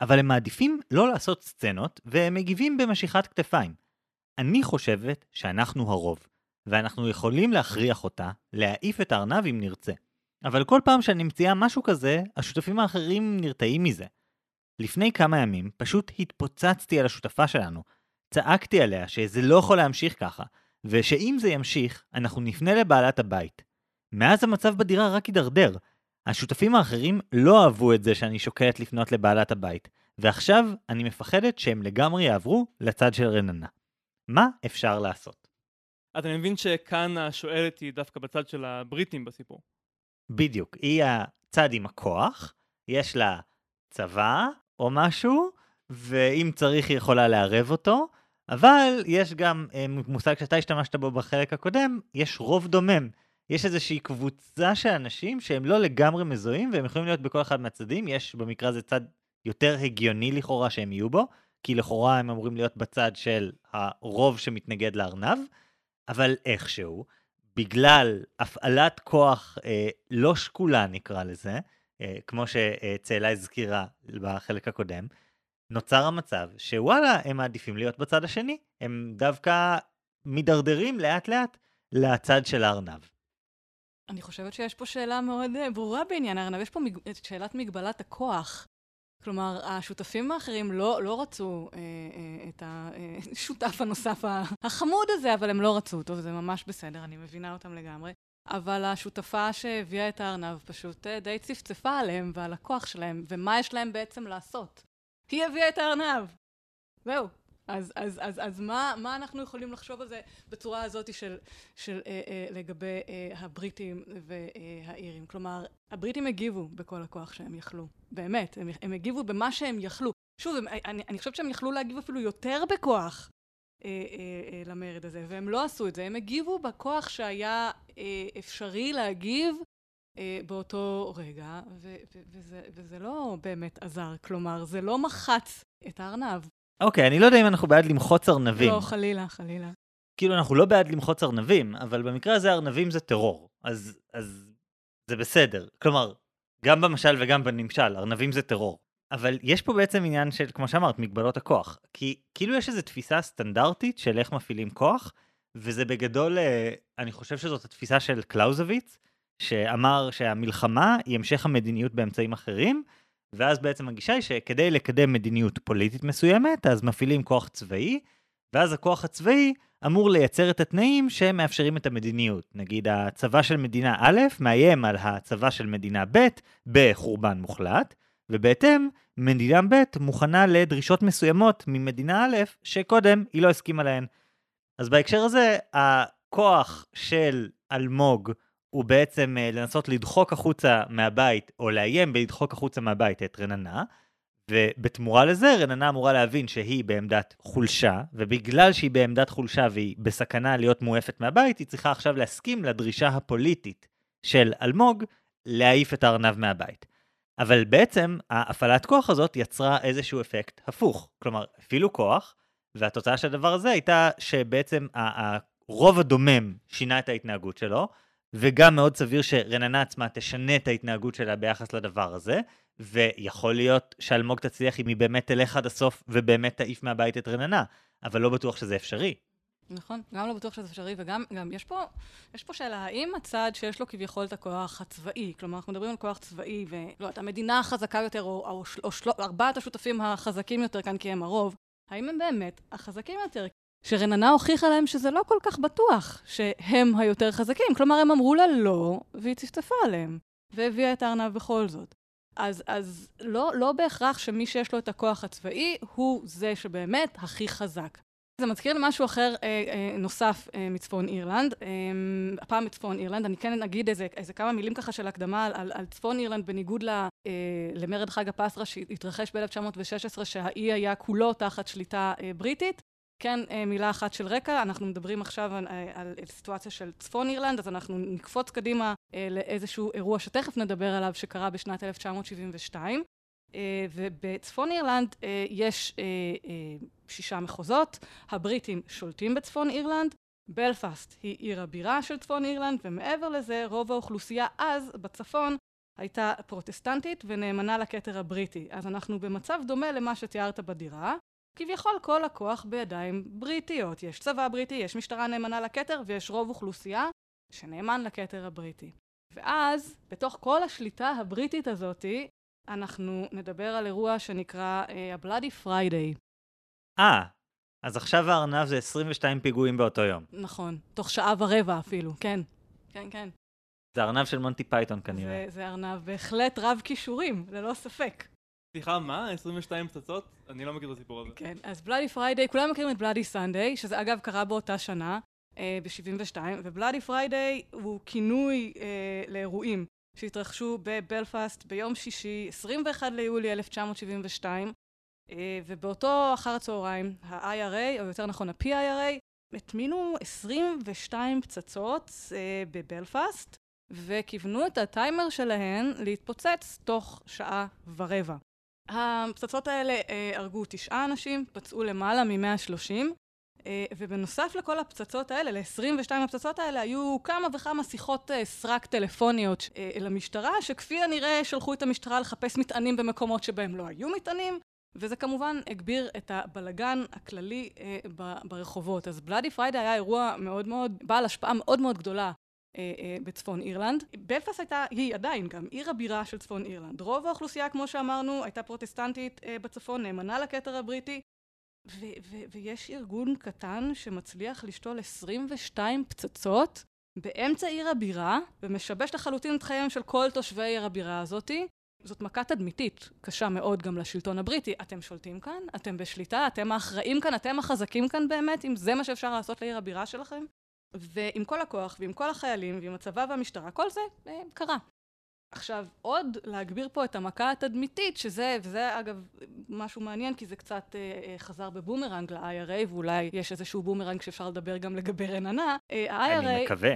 אבל הם מעדיפים לא לעשות סצנות, והם מגיבים במשיכת כתפיים. אני חושבת שאנחנו הרוב, ואנחנו יכולים להכריח אותה להעיף את הארנב אם נרצה. אבל כל פעם שאני מציעה משהו כזה, השותפים האחרים נרתעים מזה. לפני כמה ימים פשוט התפוצצתי על השותפה שלנו. צעקתי עליה שזה לא יכול להמשיך ככה, ושאם זה ימשיך, אנחנו נפנה לבעלת הבית. מאז המצב בדירה רק הידרדר. השותפים האחרים לא אהבו את זה שאני שוקלת לפנות לבעלת הבית, ועכשיו אני מפחדת שהם לגמרי יעברו לצד של רננה. מה אפשר לעשות? אז אני מבין שכאן השואלת היא דווקא בצד של הבריטים בסיפור. בדיוק, היא הצד עם הכוח, יש לה צבא או משהו, ואם צריך היא יכולה לערב אותו, אבל יש גם אה, מושג שאתה השתמשת בו בחלק הקודם, יש רוב דומם. יש איזושהי קבוצה של אנשים שהם לא לגמרי מזוהים, והם יכולים להיות בכל אחד מהצדדים, יש במקרה הזה צד יותר הגיוני לכאורה שהם יהיו בו, כי לכאורה הם אמורים להיות בצד של הרוב שמתנגד לארנב, אבל איכשהו, בגלל הפעלת כוח אה, לא שקולה נקרא לזה, אה, כמו שצאלה הזכירה בחלק הקודם, נוצר המצב שוואלה, הם מעדיפים להיות בצד השני, הם דווקא מידרדרים לאט לאט לצד של הארנב. אני חושבת שיש פה שאלה מאוד אה, ברורה בעניין הארנב, יש פה מג... שאלת מגבלת הכוח. כלומר, השותפים האחרים לא, לא רצו אה, אה, את השותף *laughs* הנוסף החמוד הזה, אבל הם לא רצו אותו, וזה ממש בסדר, אני מבינה אותם לגמרי. אבל השותפה שהביאה את הארנב פשוט אה, די צפצפה עליהם ועל הכוח שלהם, ומה יש להם בעצם לעשות? היא הביאה את הארנב! זהו. אז, אז, אז, אז מה, מה אנחנו יכולים לחשוב על זה בצורה הזאת של, של אה, אה, לגבי אה, הבריטים והאירים? כלומר, הבריטים הגיבו בכל הכוח שהם יכלו, באמת, הם, הם הגיבו במה שהם יכלו. שוב, הם, אני, אני חושבת שהם יכלו להגיב אפילו יותר בכוח אה, אה, אה, למרד הזה, והם לא עשו את זה, הם הגיבו בכוח שהיה אה, אפשרי להגיב אה, באותו רגע, וזה, וזה לא באמת עזר, כלומר, זה לא מחץ את הארנב. אוקיי, אני לא יודע אם אנחנו בעד למחוץ ארנבים. לא, חלילה, חלילה. כאילו, אנחנו לא בעד למחוץ ארנבים, אבל במקרה הזה ארנבים זה טרור, אז, אז זה בסדר. כלומר, גם במשל וגם בנמשל, ארנבים זה טרור. אבל יש פה בעצם עניין של, כמו שאמרת, מגבלות הכוח. כי כאילו יש איזו תפיסה סטנדרטית של איך מפעילים כוח, וזה בגדול, אה, אני חושב שזאת התפיסה של קלאוזוויץ, שאמר שהמלחמה היא המשך המדיניות באמצעים אחרים, ואז בעצם הגישה היא שכדי לקדם מדיניות פוליטית מסוימת, אז מפעילים כוח צבאי, ואז הכוח הצבאי אמור לייצר את התנאים שמאפשרים את המדיניות. נגיד הצבא של מדינה א' מאיים על הצבא של מדינה ב' בחורבן מוחלט, ובהתאם, מדינה ב' מוכנה לדרישות מסוימות ממדינה א', שקודם היא לא הסכימה להן. אז בהקשר הזה, הכוח של אלמוג הוא בעצם uh, לנסות לדחוק החוצה מהבית, או לאיים בלדחוק החוצה מהבית את רננה, ובתמורה לזה רננה אמורה להבין שהיא בעמדת חולשה, ובגלל שהיא בעמדת חולשה והיא בסכנה להיות מועפת מהבית, היא צריכה עכשיו להסכים לדרישה הפוליטית של אלמוג להעיף את הארנב מהבית. אבל בעצם ההפעלת כוח הזאת יצרה איזשהו אפקט הפוך. כלומר, הפעילו כוח, והתוצאה של הדבר הזה הייתה שבעצם הרוב הדומם שינה את ההתנהגות שלו, וגם מאוד סביר שרננה עצמה תשנה את ההתנהגות שלה ביחס לדבר הזה, ויכול להיות שאלמוג תצליח אם היא באמת תלך עד הסוף ובאמת תעיף מהבית את רננה, אבל לא בטוח שזה אפשרי. נכון, גם לא בטוח שזה אפשרי, וגם גם יש, פה, יש פה שאלה, האם הצד שיש לו כביכול את הכוח הצבאי, כלומר אנחנו מדברים על כוח צבאי, ולא יודעת, המדינה החזקה יותר, או, או, או, או ארבעת השותפים החזקים יותר כאן כי הם הרוב, האם הם באמת החזקים יותר? שרננה הוכיחה להם שזה לא כל כך בטוח שהם היותר חזקים. כלומר, הם אמרו לה לא, והיא צפצפה עליהם, והביאה את הארנב בכל זאת. אז, אז לא, לא בהכרח שמי שיש לו את הכוח הצבאי הוא זה שבאמת הכי חזק. זה מזכיר לי משהו אחר אה, אה, נוסף אה, מצפון אירלנד, אה, הפעם מצפון אירלנד, אני כן אגיד איזה, איזה כמה מילים ככה של הקדמה על, על, על צפון אירלנד בניגוד ל, אה, למרד חג הפסרה שהתרחש ב-1916 שהאי היה כולו תחת שליטה אה, בריטית. כן, אה, מילה אחת של רקע, אנחנו מדברים עכשיו על, אה, על סיטואציה של צפון אירלנד, אז אנחנו נקפוץ קדימה אה, לאיזשהו אירוע שתכף נדבר עליו שקרה בשנת 1972. ובצפון אירלנד יש שישה מחוזות, הבריטים שולטים בצפון אירלנד, בלפאסט היא עיר הבירה של צפון אירלנד, ומעבר לזה רוב האוכלוסייה אז בצפון הייתה פרוטסטנטית ונאמנה לכתר הבריטי. אז אנחנו במצב דומה למה שתיארת בדירה, כביכול כל הכוח בידיים בריטיות. יש צבא בריטי, יש משטרה נאמנה לכתר, ויש רוב אוכלוסייה שנאמן לכתר הבריטי. ואז, בתוך כל השליטה הבריטית הזאתי, אנחנו נדבר על אירוע שנקרא אה, ה-Bloody Friday. אה, אז עכשיו הארנב זה 22 פיגועים באותו יום. נכון, תוך שעה ורבע אפילו, כן. כן, כן. זה ארנב של מונטי פייתון כנראה. זה, זה ארנב בהחלט רב כישורים, ללא ספק. סליחה, מה? 22 פצצות? אני לא מכיר את הסיפור הזה. כן, אז Bloody Friday, כולם מכירים את Bloody Sunday, שזה אגב קרה באותה שנה, אה, ב-72, ו Bloody Friday הוא כינוי אה, לאירועים שהתרחשו בבלפאסט ביום שישי, 21 ליולי 1972, אה, ובאותו אחר הצהריים, ה-IRA, או יותר נכון ה-PIRA, הטמינו 22 פצצות אה, בבלפאסט, וכיוונו את הטיימר שלהן להתפוצץ תוך שעה ורבע. הפצצות האלה אה, הרגו תשעה אנשים, פצעו למעלה מ-130, אה, ובנוסף לכל הפצצות האלה, ל-22 הפצצות האלה, היו כמה וכמה שיחות אה, סרק טלפוניות אה, למשטרה, שכפי הנראה שלחו את המשטרה לחפש מטענים במקומות שבהם לא היו מטענים, וזה כמובן הגביר את הבלגן הכללי אה, ברחובות. אז Bloody Friday היה אירוע מאוד מאוד, בעל השפעה מאוד מאוד גדולה בצפון אירלנד. בלפאסט הייתה, היא עדיין גם עיר הבירה של צפון אירלנד. רוב האוכלוסייה, כמו שאמרנו, הייתה פרוטסטנטית אה, בצפון, נאמנה לכתר הבריטי, ויש ארגון קטן שמצליח לשתול 22 פצצות באמצע עיר הבירה, ומשבש לחלוטין את חייהם של כל תושבי עיר הבירה הזאתי. זאת מכה תדמיתית קשה מאוד גם לשלטון הבריטי. אתם שולטים כאן? אתם בשליטה? אתם האחראים כאן? אתם החזקים כאן באמת? אם זה מה שאפשר לעשות לעיר הבירה שלכם? ועם כל הכוח, ועם כל החיילים, ועם הצבא והמשטרה, כל זה אה, קרה. עכשיו, עוד להגביר פה את המכה התדמיתית, שזה, וזה אגב משהו מעניין, כי זה קצת אה, אה חזר בבומרנג ל-IRA, ואולי יש איזשהו בומרנג שאפשר לדבר גם לגבי רננה. אה, אני מקווה.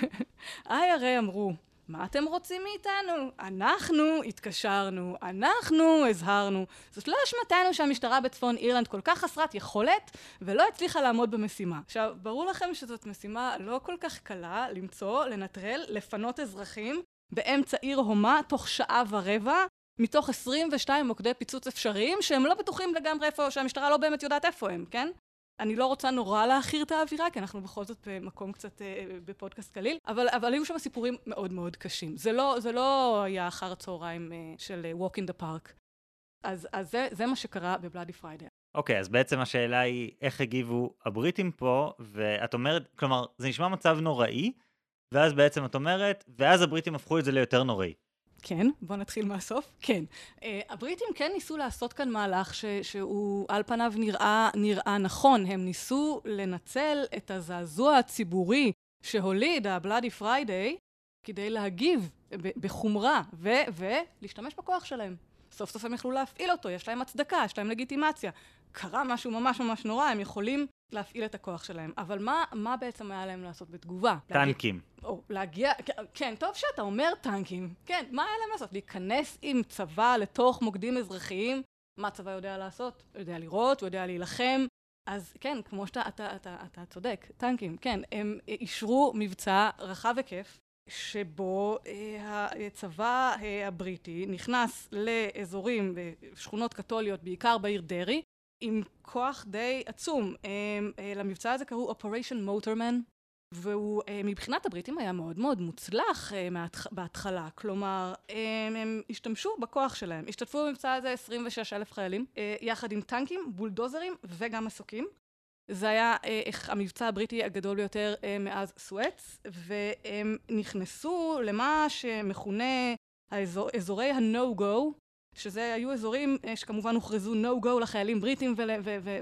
*laughs* IRA אמרו, מה אתם רוצים מאיתנו? אנחנו התקשרנו, אנחנו הזהרנו. זאת לא אשמתנו שהמשטרה בצפון אירלנד כל כך חסרת יכולת ולא הצליחה לעמוד במשימה. עכשיו, ברור לכם שזאת משימה לא כל כך קלה למצוא, לנטרל, לפנות אזרחים באמצע עיר הומה תוך שעה ורבע מתוך 22 מוקדי פיצוץ אפשריים שהם לא בטוחים לגמרי איפה, שהמשטרה לא באמת יודעת איפה הם, כן? אני לא רוצה נורא להכיר את האווירה, כי אנחנו בכל זאת במקום קצת אה, בפודקאסט קליל, אבל, אבל היו שם סיפורים מאוד מאוד קשים. זה לא, זה לא היה אחר הצהריים אה, של אה, Walk in the Park. אז, אז זה, מה שקרה בבלאדי פריידי. אוקיי, אז בעצם השאלה היא איך הגיבו הבריטים פה, ואת אומרת, כלומר, זה נשמע מצב נוראי, ואז בעצם את אומרת, ואז הבריטים הפכו את זה ליותר נוראי. כן, בואו נתחיל מהסוף. כן. Uh, הבריטים כן ניסו לעשות כאן מהלך ש, שהוא על פניו נראה, נראה נכון. הם ניסו לנצל את הזעזוע הציבורי שהוליד ה-Bloody Friday כדי להגיב בחומרה ולהשתמש בכוח שלהם. סוף סוף הם יכלו להפעיל אותו, יש להם הצדקה, יש להם לגיטימציה. קרה משהו ממש ממש נורא, הם יכולים להפעיל את הכוח שלהם. אבל מה, מה בעצם היה להם לעשות בתגובה? טנקים. להגיע, או להגיע, כן, טוב שאתה אומר טנקים. כן, מה היה להם לעשות? להיכנס עם צבא לתוך מוקדים אזרחיים? מה הצבא יודע לעשות? הוא יודע לראות, הוא יודע להילחם. אז כן, כמו שאתה אתה, אתה, אתה צודק, טנקים, כן, הם אישרו מבצע רחב היקף, שבו אה, הצבא אה, הבריטי נכנס לאזורים, בשכונות קתוליות, בעיקר בעיר דרעי, עם כוח די עצום. אה, למבצע הזה קראו Operation Motorman, והוא מבחינת הבריטים היה מאוד מאוד מוצלח בהתחלה. כלומר, הם, הם השתמשו בכוח שלהם. השתתפו במבצע הזה 26 אלף חיילים, יחד עם טנקים, בולדוזרים וגם מסוקים. זה היה אה, המבצע הבריטי הגדול ביותר אה, מאז סואץ, והם נכנסו למה שמכונה האזור, אזורי ה-No-Go, שזה היו אזורים אה, שכמובן הוכרזו no-go לחיילים בריטים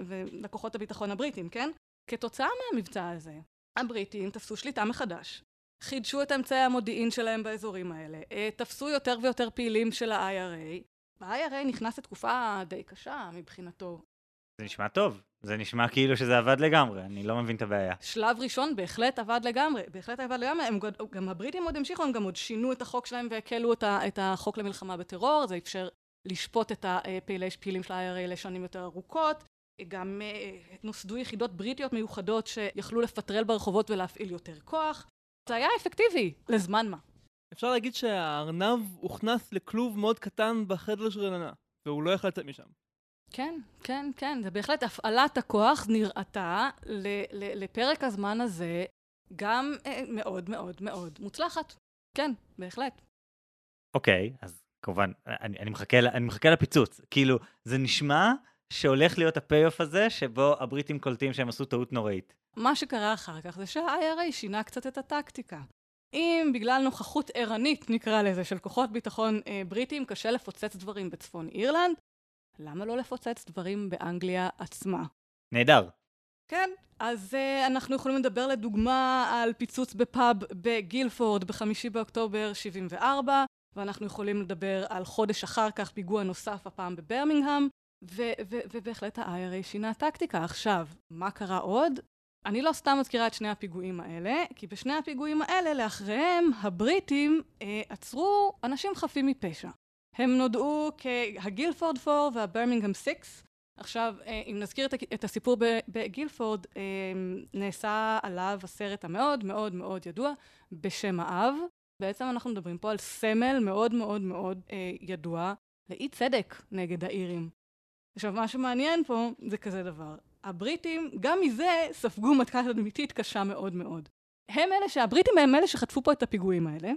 ולכוחות הביטחון הבריטים, כן? כתוצאה מהמבצע הזה, הבריטים תפסו שליטה מחדש, חידשו את אמצעי המודיעין שלהם באזורים האלה, אה, תפסו יותר ויותר פעילים של ה-IRA. ה-IRA נכנס לתקופה די קשה מבחינתו. זה נשמע טוב, זה נשמע כאילו שזה עבד לגמרי, אני לא מבין את הבעיה. שלב ראשון בהחלט עבד לגמרי, בהחלט עבד לגמרי, הם, גם הבריטים עוד המשיכו, הם גם עוד שינו את החוק שלהם והקלו את, את החוק למלחמה בטרור, זה אפשר לשפוט את הפעילים של ה-IRA לשנים יותר ארוכות, גם אה, נוסדו יחידות בריטיות מיוחדות שיכלו לפטרל ברחובות ולהפעיל יותר כוח. זה היה אפקטיבי, לזמן מה. אפשר להגיד שהארנב הוכנס לכלוב מאוד קטן בחדר של רננה, והוא לא יכול לצאת משם. כן, כן, כן, זה בהחלט הפעלת הכוח נראתה לפרק הזמן הזה גם אה, מאוד מאוד מאוד מוצלחת. כן, בהחלט. אוקיי, okay, אז כמובן, אני, אני, מחכה, אני מחכה לפיצוץ. כאילו, זה נשמע שהולך להיות ה payoff הזה, שבו הבריטים קולטים שהם עשו טעות נוראית. מה שקרה אחר כך זה שה-IRA שינה קצת את הטקטיקה. אם בגלל נוכחות ערנית, נקרא לזה, של כוחות ביטחון אה, בריטים, קשה לפוצץ דברים בצפון אירלנד, למה לא לפוצץ דברים באנגליה עצמה? נהדר. כן, אז אה, אנחנו יכולים לדבר לדוגמה על פיצוץ בפאב בגילפורד בחמישי באוקטובר 74, ואנחנו יכולים לדבר על חודש אחר כך פיגוע נוסף הפעם בברמינגהם, ובהחלט ה-IRA שינה טקטיקה. עכשיו, מה קרה עוד? אני לא סתם מזכירה את שני הפיגועים האלה, כי בשני הפיגועים האלה, לאחריהם, הבריטים אה, עצרו אנשים חפים מפשע. הם נודעו כהגילפורד 4 והברמינגהם 6. עכשיו, אה, אם נזכיר את הסיפור בגילפורד, אה, נעשה עליו הסרט המאוד מאוד מאוד ידוע בשם האב, בעצם אנחנו מדברים פה על סמל מאוד מאוד מאוד אה, ידוע לאי צדק נגד האירים. עכשיו, מה שמעניין פה זה כזה דבר. הבריטים, גם מזה ספגו מטכ"ל תדמיתית קשה מאוד מאוד. הם אלה שהבריטים הם אלה שחטפו פה את הפיגועים האלה,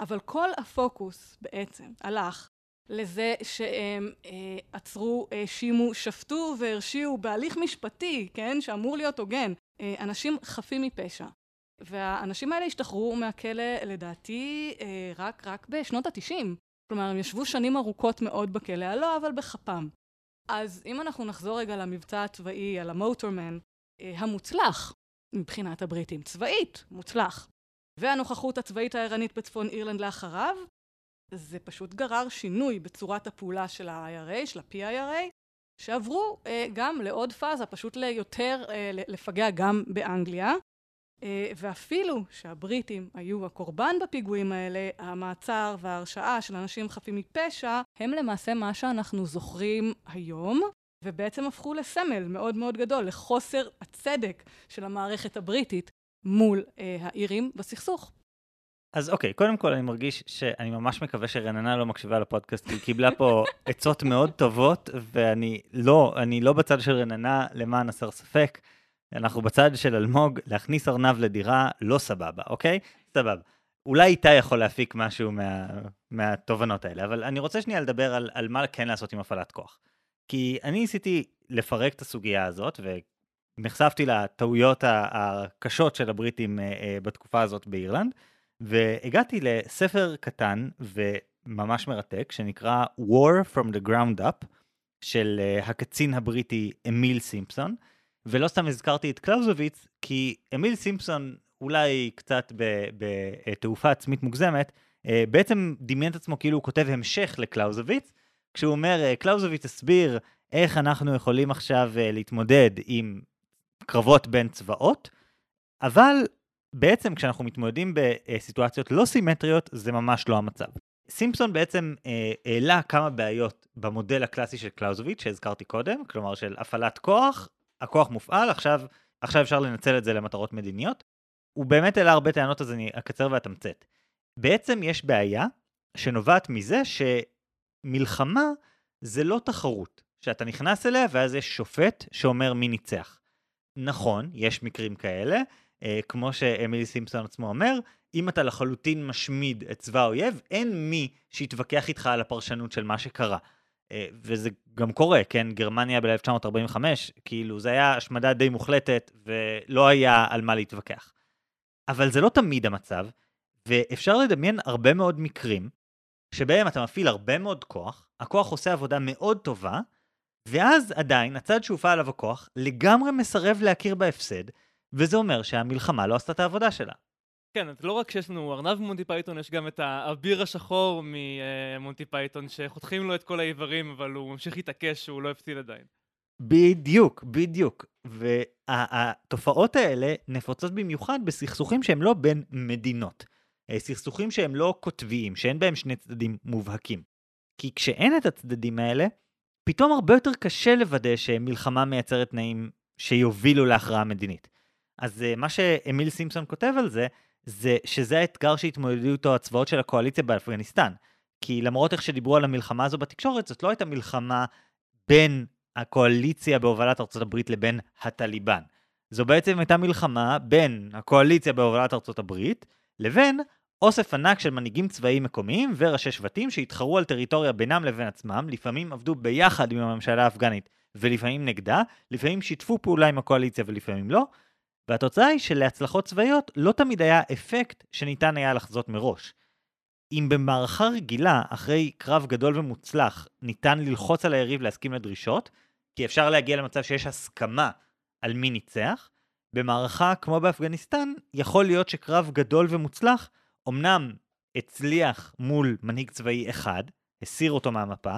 אבל כל הפוקוס בעצם הלך לזה שהם אה, עצרו, האשימו, אה, שפטו והרשיעו בהליך משפטי, כן, שאמור להיות הוגן, אה, אנשים חפים מפשע. והאנשים האלה השתחררו מהכלא, לדעתי, אה, רק, רק בשנות התשעים. כלומר, הם ישבו שנים ארוכות מאוד בכלא, לא, אבל בכפם. אז אם אנחנו נחזור רגע למבצע הצבאי, על המוטורמן, אה, המוצלח מבחינת הבריטים, צבאית, מוצלח, והנוכחות הצבאית הערנית בצפון אירלנד לאחריו, זה פשוט גרר שינוי בצורת הפעולה של ה-IRA, של ה-PIRA, שעברו אה, גם לעוד פאזה, פשוט ליותר, אה, לפגע גם באנגליה. אה, ואפילו שהבריטים היו הקורבן בפיגועים האלה, המעצר וההרשעה של אנשים חפים מפשע, הם למעשה מה שאנחנו זוכרים היום, ובעצם הפכו לסמל מאוד מאוד גדול, לחוסר הצדק של המערכת הבריטית מול אה, האירים בסכסוך. אז אוקיי, קודם כל אני מרגיש שאני ממש מקווה שרננה לא מקשיבה לפודקאסט, כי היא קיבלה פה *laughs* עצות מאוד טובות, ואני לא, אני לא בצד של רננה למען הסר ספק. אנחנו בצד של אלמוג, להכניס ארנב לדירה, לא סבבה, אוקיי? סבבה. אולי איתי יכול להפיק משהו מה, מהתובנות האלה, אבל אני רוצה שנייה לדבר על, על מה כן לעשות עם הפעלת כוח. כי אני ניסיתי לפרק את הסוגיה הזאת, ונחשפתי לטעויות הקשות של הבריטים אה, אה, בתקופה הזאת באירלנד, והגעתי לספר קטן וממש מרתק, שנקרא War from the Ground Up, של אה, הקצין הבריטי אמיל סימפסון. ולא סתם הזכרתי את קלאוזוביץ, כי אמיל סימפסון, אולי קצת בתעופה עצמית מוגזמת, אה, בעצם דמיין את עצמו כאילו הוא כותב המשך לקלאוזוביץ, כשהוא אומר, אה, קלאוזוביץ הסביר איך אנחנו יכולים עכשיו אה, להתמודד עם קרבות בין צבאות, אבל בעצם כשאנחנו מתמודדים בסיטואציות לא סימטריות, זה ממש לא המצב. סימפסון בעצם העלה כמה בעיות במודל הקלאסי של קלאוזוביץ' שהזכרתי קודם, כלומר של הפעלת כוח הכוח מופעל, עכשיו, עכשיו אפשר לנצל את זה למטרות מדיניות. הוא באמת העלה הרבה טענות, אז אני אקצר ואתמצת. בעצם יש בעיה שנובעת מזה שמלחמה זה לא תחרות, שאתה נכנס אליה ואז יש שופט שאומר מי ניצח. נכון, יש מקרים כאלה, אה, כמו שאמילי סימפסון עצמו אומר, אם אתה לחלוטין משמיד את צבא האויב, אין מי שיתווכח איתך על הפרשנות של מה שקרה. אה, וזה גם קורה, כן? גרמניה ב-1945, כאילו, זה היה השמדה די מוחלטת, ולא היה על מה להתווכח. אבל זה לא תמיד המצב, ואפשר לדמיין הרבה מאוד מקרים שבהם אתה מפעיל הרבה מאוד כוח, הכוח עושה עבודה מאוד טובה, ואז עדיין הצד שהופע עליו הכוח לגמרי מסרב להכיר בהפסד, וזה אומר שהמלחמה לא עשתה את העבודה שלה. כן, אז לא רק שיש לנו ארנב ממונטי פייתון, יש גם את האביר השחור ממונטי פייתון, שחותכים לו את כל האיברים, אבל הוא ממשיך להתעקש שהוא לא הפסיד עדיין. בדיוק, בדיוק. והתופעות האלה נפוצות במיוחד בסכסוכים שהם לא בין מדינות. אה, סכסוכים שהם לא קוטביים, שאין בהם שני צדדים מובהקים. כי כשאין את הצדדים האלה, פתאום הרבה יותר קשה לוודא שמלחמה מייצרת תנאים שיובילו להכרעה מדינית. אז אה, מה שאמיל סימפסון כותב על זה, זה שזה האתגר שהתמודדו איתו הצבאות של הקואליציה באפגניסטן. כי למרות איך שדיברו על המלחמה הזו בתקשורת, זאת לא הייתה מלחמה בין הקואליציה בהובלת ארצות הברית לבין הטליבן. זו בעצם הייתה מלחמה בין הקואליציה בהובלת ארצות הברית לבין אוסף ענק של מנהיגים צבאיים מקומיים וראשי שבטים שהתחרו על טריטוריה בינם לבין עצמם, לפעמים עבדו ביחד עם הממשלה האפגנית ולפעמים נגדה, לפעמים שיתפו פעולה עם הקואליציה ולפעמים לא, והתוצאה היא שלהצלחות צבאיות לא תמיד היה אפקט שניתן היה לחזות מראש. אם במערכה רגילה, אחרי קרב גדול ומוצלח, ניתן ללחוץ על היריב להסכים לדרישות, כי אפשר להגיע למצב שיש הסכמה על מי ניצח, במערכה כמו באפגניסטן, יכול להיות שקרב גדול ומוצלח, אמנם הצליח מול מנהיג צבאי אחד, הסיר אותו מהמפה,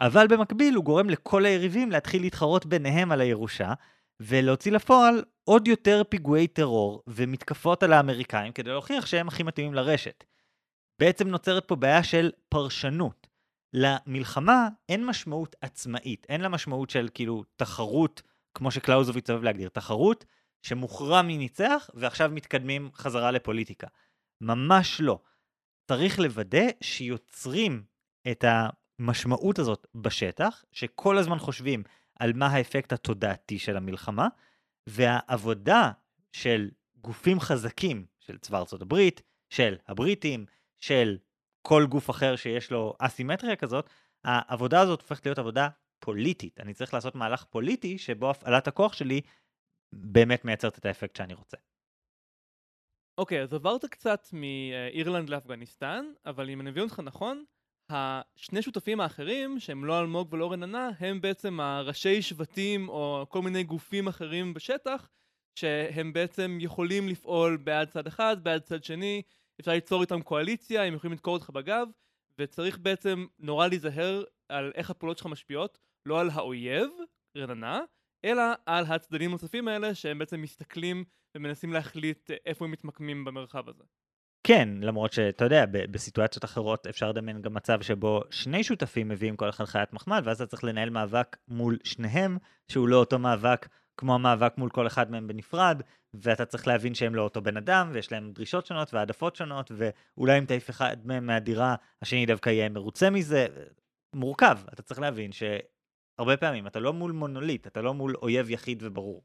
אבל במקביל הוא גורם לכל היריבים להתחיל להתחרות ביניהם על הירושה, ולהוציא לפועל עוד יותר פיגועי טרור ומתקפות על האמריקאים כדי להוכיח שהם הכי מתאימים לרשת. בעצם נוצרת פה בעיה של פרשנות. למלחמה אין משמעות עצמאית, אין לה משמעות של כאילו תחרות, כמו שקלאוזוביץ אוהב להגדיר, תחרות שמוכרע מי ניצח ועכשיו מתקדמים חזרה לפוליטיקה. ממש לא. צריך לוודא שיוצרים את המשמעות הזאת בשטח, שכל הזמן חושבים על מה האפקט התודעתי של המלחמה, והעבודה של גופים חזקים, של צבא ארצות הברית, של הבריטים, של כל גוף אחר שיש לו אסימטריה כזאת, העבודה הזאת הופכת להיות עבודה פוליטית. אני צריך לעשות מהלך פוליטי שבו הפעלת הכוח שלי באמת מייצרת את האפקט שאני רוצה. אוקיי, okay, אז עברת קצת מאירלנד לאפגניסטן, אבל אם אני מבין אותך נכון, השני שותפים האחרים, שהם לא אלמוג ולא רננה, הם בעצם הראשי שבטים או כל מיני גופים אחרים בשטח, שהם בעצם יכולים לפעול בעד צד אחד, בעד צד שני, אפשר ליצור איתם קואליציה, הם יכולים לדקור אותך בגב, וצריך בעצם נורא להיזהר על איך הפעולות שלך משפיעות, לא על האויב, רננה, אלא על הצדדים הנוספים האלה שהם בעצם מסתכלים ומנסים להחליט איפה הם מתמקמים במרחב הזה. כן, למרות שאתה יודע, בסיטואציות אחרות אפשר לדמיין גם מצב שבו שני שותפים מביאים כל אחד חיית מחמד, ואז אתה צריך לנהל מאבק מול שניהם, שהוא לא אותו מאבק כמו המאבק מול כל אחד מהם בנפרד, ואתה צריך להבין שהם לא אותו בן אדם, ויש להם דרישות שונות והעדפות שונות, ואולי אם תעיף אחד מהם מהדירה, השני דווקא יהיה מרוצה מזה. מורכב, אתה צריך להבין שהרבה פעמים אתה לא מול מונוליט, אתה לא מול אויב יחיד וברור.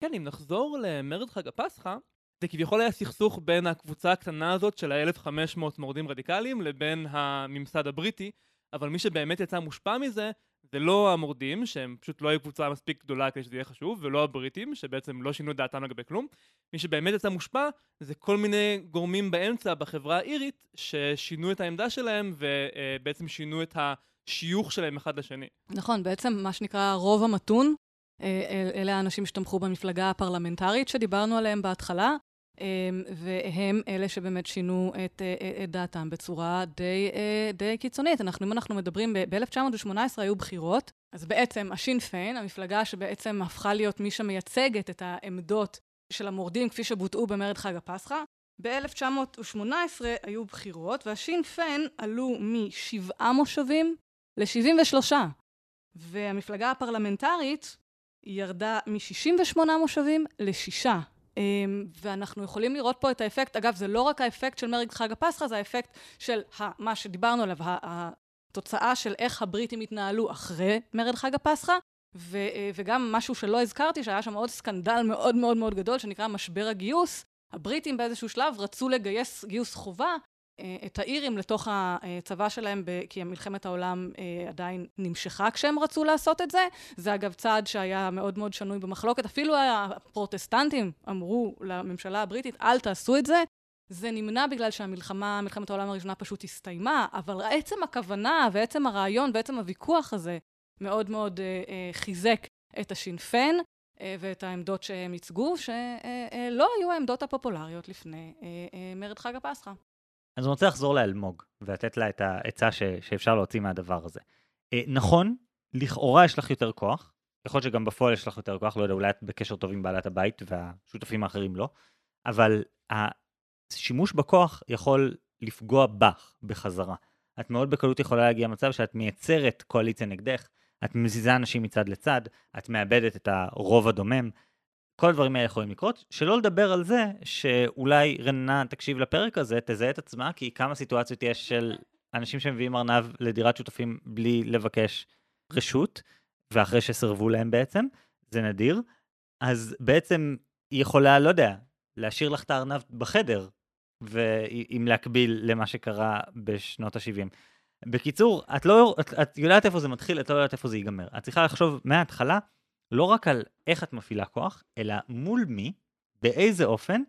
כן, אם נחזור למרד חג הפסחא, זה כביכול היה סכסוך בין הקבוצה הקטנה הזאת של ה-1500 מורדים רדיקליים לבין הממסד הבריטי, אבל מי שבאמת יצא מושפע מזה זה לא המורדים, שהם פשוט לא היו קבוצה מספיק גדולה כדי שזה יהיה חשוב, ולא הבריטים, שבעצם לא שינו את דעתם לגבי כלום. מי שבאמת יצא מושפע זה כל מיני גורמים באמצע בחברה האירית ששינו את העמדה שלהם ובעצם שינו את השיוך שלהם אחד לשני. נכון, בעצם מה שנקרא רוב המתון, אלה האנשים שתמכו במפלגה הפרלמנטרית שדיברנו עליהם בהתחלה, אמ, והם אלה שבאמת שינו את, אה, את דעתם בצורה די, אה, די קיצונית. אנחנו, אם אנחנו מדברים, ב-1918 היו בחירות, אז בעצם השין פיין, המפלגה שבעצם הפכה להיות מי שמייצגת את העמדות של המורדים כפי שבוטאו במרד חג הפסחא, ב-1918 היו בחירות, והשין פיין עלו משבעה מושבים ל-73, והמפלגה הפרלמנטרית ירדה מ-68 מושבים לשישה. אמ, ואנחנו יכולים לראות פה את האפקט, אגב, זה לא רק האפקט של מרד חג הפסחא, זה האפקט של מה שדיברנו עליו, התוצאה של איך הבריטים התנהלו אחרי מרד חג הפסחא, ו, אה, וגם משהו שלא הזכרתי, שהיה שם עוד סקנדל מאוד מאוד מאוד גדול, שנקרא משבר הגיוס. הבריטים באיזשהו שלב רצו לגייס גיוס חובה את האירים לתוך הצבא שלהם, כי מלחמת העולם עדיין נמשכה כשהם רצו לעשות את זה. זה אגב צעד שהיה מאוד מאוד שנוי במחלוקת. אפילו הפרוטסטנטים אמרו לממשלה הבריטית, אל תעשו את זה. זה נמנע בגלל שהמלחמה, מלחמת העולם הראשונה פשוט הסתיימה, אבל עצם הכוונה ועצם הרעיון ועצם הוויכוח הזה מאוד מאוד חיזק את השינפן ואת העמדות שהם ייצגו, שלא היו העמדות הפופולריות לפני מרד חג הפסחא. אז אני רוצה לחזור לאלמוג, ולתת לה את העצה ש, שאפשר להוציא מהדבר הזה. אה, נכון, לכאורה יש לך יותר כוח, יכול להיות שגם בפועל יש לך יותר כוח, לא יודע, אולי את בקשר טוב עם בעלת הבית והשותפים האחרים לא, אבל השימוש בכוח יכול לפגוע בך בחזרה. את מאוד בקלות יכולה להגיע למצב שאת מייצרת קואליציה נגדך, את מזיזה אנשים מצד לצד, את מאבדת את הרוב הדומם, כל הדברים האלה יכולים לקרות, שלא לדבר על זה שאולי רננה תקשיב לפרק הזה, תזהה את עצמה, כי כמה סיטואציות יש של אנשים שמביאים ארנב לדירת שותפים בלי לבקש רשות, ואחרי שסרבו להם בעצם, זה נדיר, אז בעצם היא יכולה, לא יודע, להשאיר לך את הארנב בחדר, ואם להקביל למה שקרה בשנות ה-70. בקיצור, את לא, את, את יודעת איפה זה מתחיל, את לא יודעת איפה זה ייגמר. את צריכה לחשוב מההתחלה לא רק על איך את מפעילה כוח, אלא מול מי, באיזה אופן,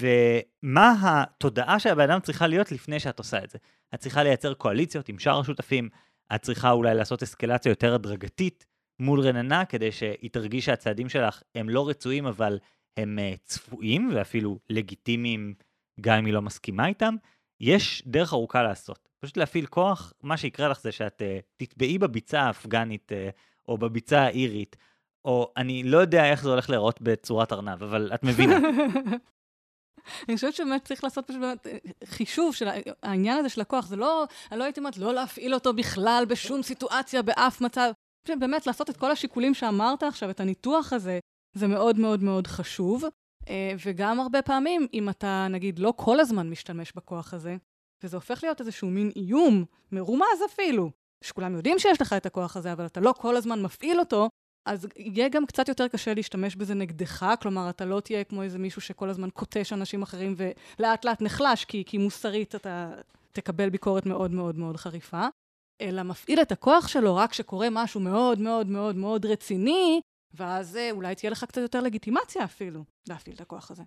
ומה התודעה של הבן אדם צריכה להיות לפני שאת עושה את זה. את צריכה לייצר קואליציות עם שאר השותפים, את צריכה אולי לעשות אסקלציה יותר הדרגתית מול רננה, כדי שהיא תרגיש שהצעדים שלך הם לא רצויים, אבל הם uh, צפויים ואפילו לגיטימיים, גם אם היא לא מסכימה איתם. יש דרך ארוכה לעשות. פשוט להפעיל כוח, מה שיקרה לך זה שאת uh, תטבעי בביצה האפגנית uh, או בביצה האירית, או אני לא יודע איך זה הולך להיראות בצורת ארנב, אבל את מבינה. *laughs* אני חושבת שבאמת צריך לעשות פשוט אה, חישוב של העניין הזה של הכוח. זה לא, אני לא הייתי אומרת לא להפעיל אותו בכלל בשום סיטואציה, באף מצב. באמת לעשות את כל השיקולים שאמרת עכשיו, את הניתוח הזה, זה מאוד מאוד מאוד חשוב. אה, וגם הרבה פעמים, אם אתה נגיד לא כל הזמן משתמש בכוח הזה, וזה הופך להיות איזשהו מין איום, מרומז אפילו, שכולם יודעים שיש לך את הכוח הזה, אבל אתה לא כל הזמן מפעיל אותו, אז יהיה גם קצת יותר קשה להשתמש בזה נגדך, כלומר, אתה לא תהיה כמו איזה מישהו שכל הזמן קוטש אנשים אחרים ולאט לאט נחלש, כי, כי מוסרית אתה תקבל ביקורת מאוד מאוד מאוד חריפה, אלא מפעיל את הכוח שלו רק כשקורה משהו מאוד מאוד מאוד מאוד רציני, ואז אה, אולי תהיה לך קצת יותר לגיטימציה אפילו להפעיל את הכוח הזה.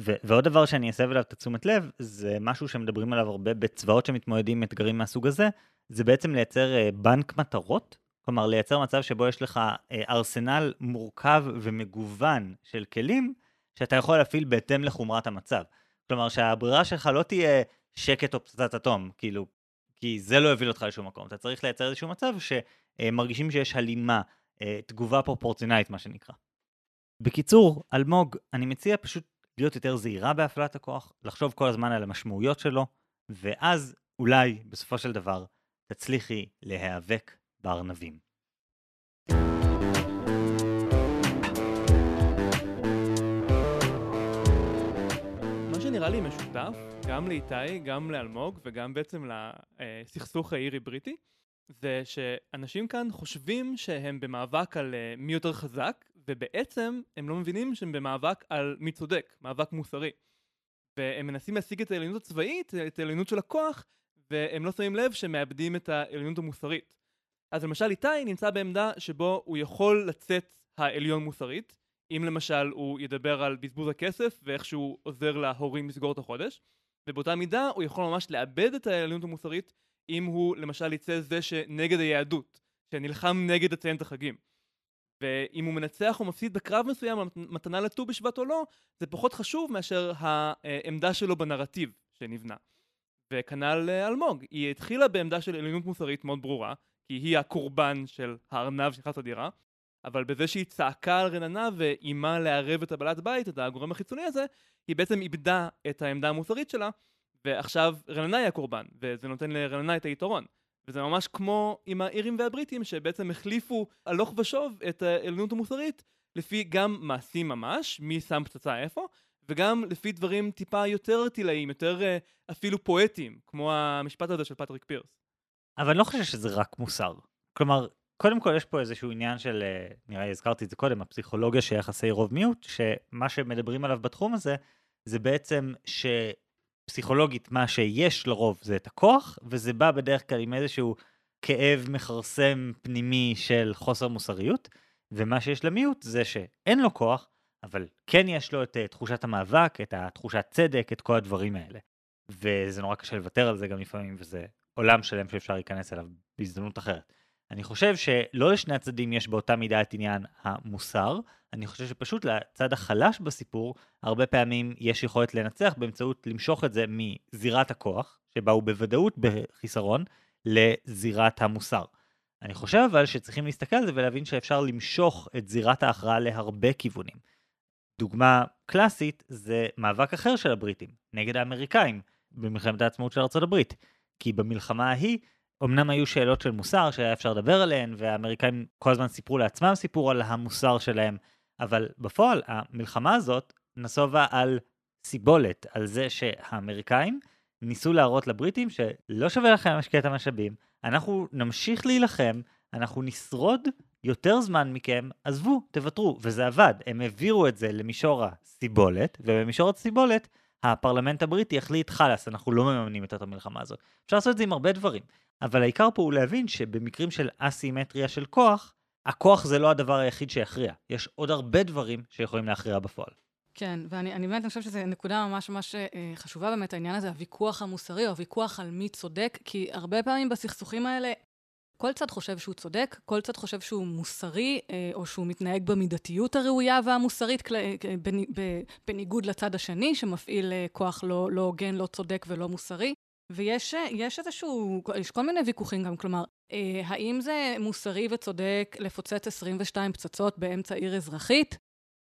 ו- ועוד דבר שאני אסב אליו את התשומת לב, זה משהו שמדברים עליו הרבה בצבאות שמתמודדים עם אתגרים מהסוג הזה, זה בעצם לייצר uh, בנק מטרות כלומר, לייצר מצב שבו יש לך אה, ארסנל מורכב ומגוון של כלים, שאתה יכול להפעיל בהתאם לחומרת המצב. כלומר, שהברירה שלך לא תהיה שקט או פצצת אטום, כאילו, כי זה לא יוביל אותך לשום מקום. אתה צריך לייצר איזשהו מצב שמרגישים שיש הלימה, אה, תגובה פרופורציונלית, מה שנקרא. בקיצור, אלמוג, אני מציע פשוט להיות יותר זהירה בהפעלת הכוח, לחשוב כל הזמן על המשמעויות שלו, ואז אולי, בסופו של דבר, תצליחי להיאבק בארנבים. מה שנראה לי משותף, גם לאיתי, גם לאלמוג וגם בעצם לסכסוך האירי-בריטי, זה שאנשים כאן חושבים שהם במאבק על אה, מי יותר חזק, ובעצם הם לא מבינים שהם במאבק על מי צודק, מאבק מוסרי. והם מנסים להשיג את העליונות הצבאית, את העליונות של הכוח, והם לא שמים לב שהם מאבדים את העליונות המוסרית. אז למשל איתי נמצא בעמדה שבו הוא יכול לצאת העליון מוסרית, אם למשל הוא ידבר על בזבוז הכסף ואיך שהוא עוזר להורים לסגור את החודש, ובאותה מידה הוא יכול ממש לאבד את העליונות המוסרית אם הוא למשל יצא זה שנגד היהדות, שנלחם נגד לציין את החגים. ואם הוא מנצח או מפסיד בקרב מסוים, מתנה לט"ו בשבט או לא, זה פחות חשוב מאשר העמדה שלו בנרטיב שנבנה. וכנ"ל אלמוג, היא התחילה בעמדה של עליונות מוסרית מאוד ברורה, כי היא הקורבן של הארנב שנכנס לדירה, אבל בזה שהיא צעקה על רננה ואיימה לערב את הבעלת בית, את הגורם החיצוני הזה, היא בעצם איבדה את העמדה המוסרית שלה, ועכשיו רננה היא הקורבן, וזה נותן לרננה את היתרון. וזה ממש כמו עם האירים והבריטים, שבעצם החליפו הלוך ושוב את העליונות המוסרית, לפי גם מעשים ממש, מי שם פצצה איפה, וגם לפי דברים טיפה יותר ארטילאיים, יותר אה, אפילו פואטיים, כמו המשפט הזה של פטריק פירס. אבל אני לא חושב שזה רק מוסר. כלומר, קודם כל יש פה איזשהו עניין של, אה, נראה לי הזכרתי את זה קודם, הפסיכולוגיה של יחסי רוב מיעוט, שמה שמדברים עליו בתחום הזה, זה בעצם פסיכולוגית, מה שיש לרוב זה את הכוח, וזה בא בדרך כלל עם איזשהו כאב מכרסם פנימי של חוסר מוסריות, ומה שיש למיעוט זה שאין לו כוח, אבל כן יש לו את uh, תחושת המאבק, את התחושת צדק, את כל הדברים האלה. וזה נורא קשה לוותר על זה גם לפעמים, וזה עולם שלם שאפשר להיכנס אליו בהזדמנות אחרת. אני חושב שלא לשני הצדדים יש באותה מידה את עניין המוסר, אני חושב שפשוט לצד החלש בסיפור, הרבה פעמים יש יכולת לנצח באמצעות למשוך את זה מזירת הכוח, שבה הוא בוודאות בחיסרון, לזירת המוסר. אני חושב אבל שצריכים להסתכל על זה ולהבין שאפשר למשוך את זירת ההכרעה להרבה כיוונים. דוגמה קלאסית זה מאבק אחר של הבריטים, נגד האמריקאים, במלחמת העצמאות של ארצות הברית. כי במלחמה ההיא, אמנם היו שאלות של מוסר שהיה אפשר לדבר עליהן, והאמריקאים כל הזמן סיפרו לעצמם סיפור על המוסר שלהם, אבל בפועל המלחמה הזאת נסובה על סיבולת, על זה שהאמריקאים ניסו להראות לבריטים שלא שווה לכם להשקיע את המשאבים, אנחנו נמשיך להילחם, אנחנו נשרוד יותר זמן מכם, עזבו, תוותרו, וזה עבד. הם העבירו את זה למישור הסיבולת, ובמישור הסיבולת, הפרלמנט הבריטי החליט, חלאס, אנחנו לא מממנים את המלחמה הזאת. אפשר לעשות את זה עם הרבה דברים, אבל העיקר פה הוא להבין שבמקרים של אסימטריה של כוח, הכוח זה לא הדבר היחיד שיכריע. יש עוד הרבה דברים שיכולים להכריע בפועל. כן, ואני באמת חושבת שזו נקודה ממש ממש אה, חשובה באמת, העניין הזה, הוויכוח המוסרי, או הוויכוח על מי צודק, כי הרבה פעמים בסכסוכים האלה, כל צד חושב שהוא צודק, כל צד חושב שהוא מוסרי, אה, או שהוא מתנהג במידתיות הראויה והמוסרית, אה, בניגוד לצד השני, שמפעיל כוח לא, לא הוגן, לא צודק ולא מוסרי. ויש איזשהו, יש כל מיני ויכוחים גם, כלומר, האם זה מוסרי וצודק לפוצץ 22 פצצות באמצע עיר אזרחית?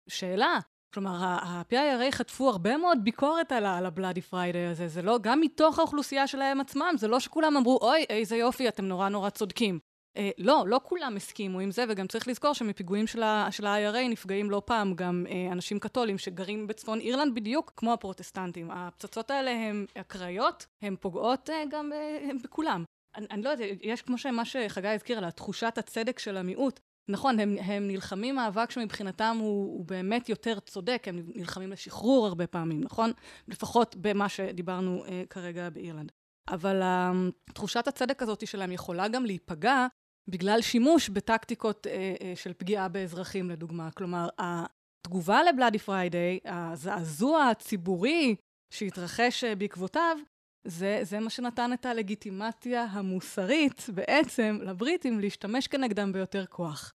שאלה. כלומר, ה-PIRA חטפו הרבה מאוד ביקורת על ה-Bloody Friday הזה, זה לא, גם מתוך האוכלוסייה שלהם עצמם, זה לא שכולם אמרו, אוי, איזה יופי, אתם נורא נורא צודקים. אה, לא, לא כולם הסכימו עם זה, וגם צריך לזכור שמפיגועים של ה-IRA נפגעים לא פעם גם אה, אנשים קתולים שגרים בצפון אירלנד בדיוק כמו הפרוטסטנטים. הפצצות האלה הן אקראיות, הן פוגעות אה, גם אה, בכולם. אני, אני לא יודעת, יש כמו שמה שחגי הזכיר על התחושת הצדק של המיעוט. נכון, הם, הם נלחמים מאבק שמבחינתם הוא, הוא באמת יותר צודק, הם נלחמים לשחרור הרבה פעמים, נכון? לפחות במה שדיברנו אה, כרגע באירלנד. אבל אה, תחושת הצדק הזאת שלהם יכולה גם להיפגע בגלל שימוש בטקטיקות אה, אה, של פגיעה באזרחים, לדוגמה. כלומר, התגובה ל Bloody Friday, הזעזוע הציבורי שהתרחש אה, בעקבותיו, זה, זה מה שנתן את הלגיטימציה המוסרית בעצם לבריטים להשתמש כנגדם ביותר כוח.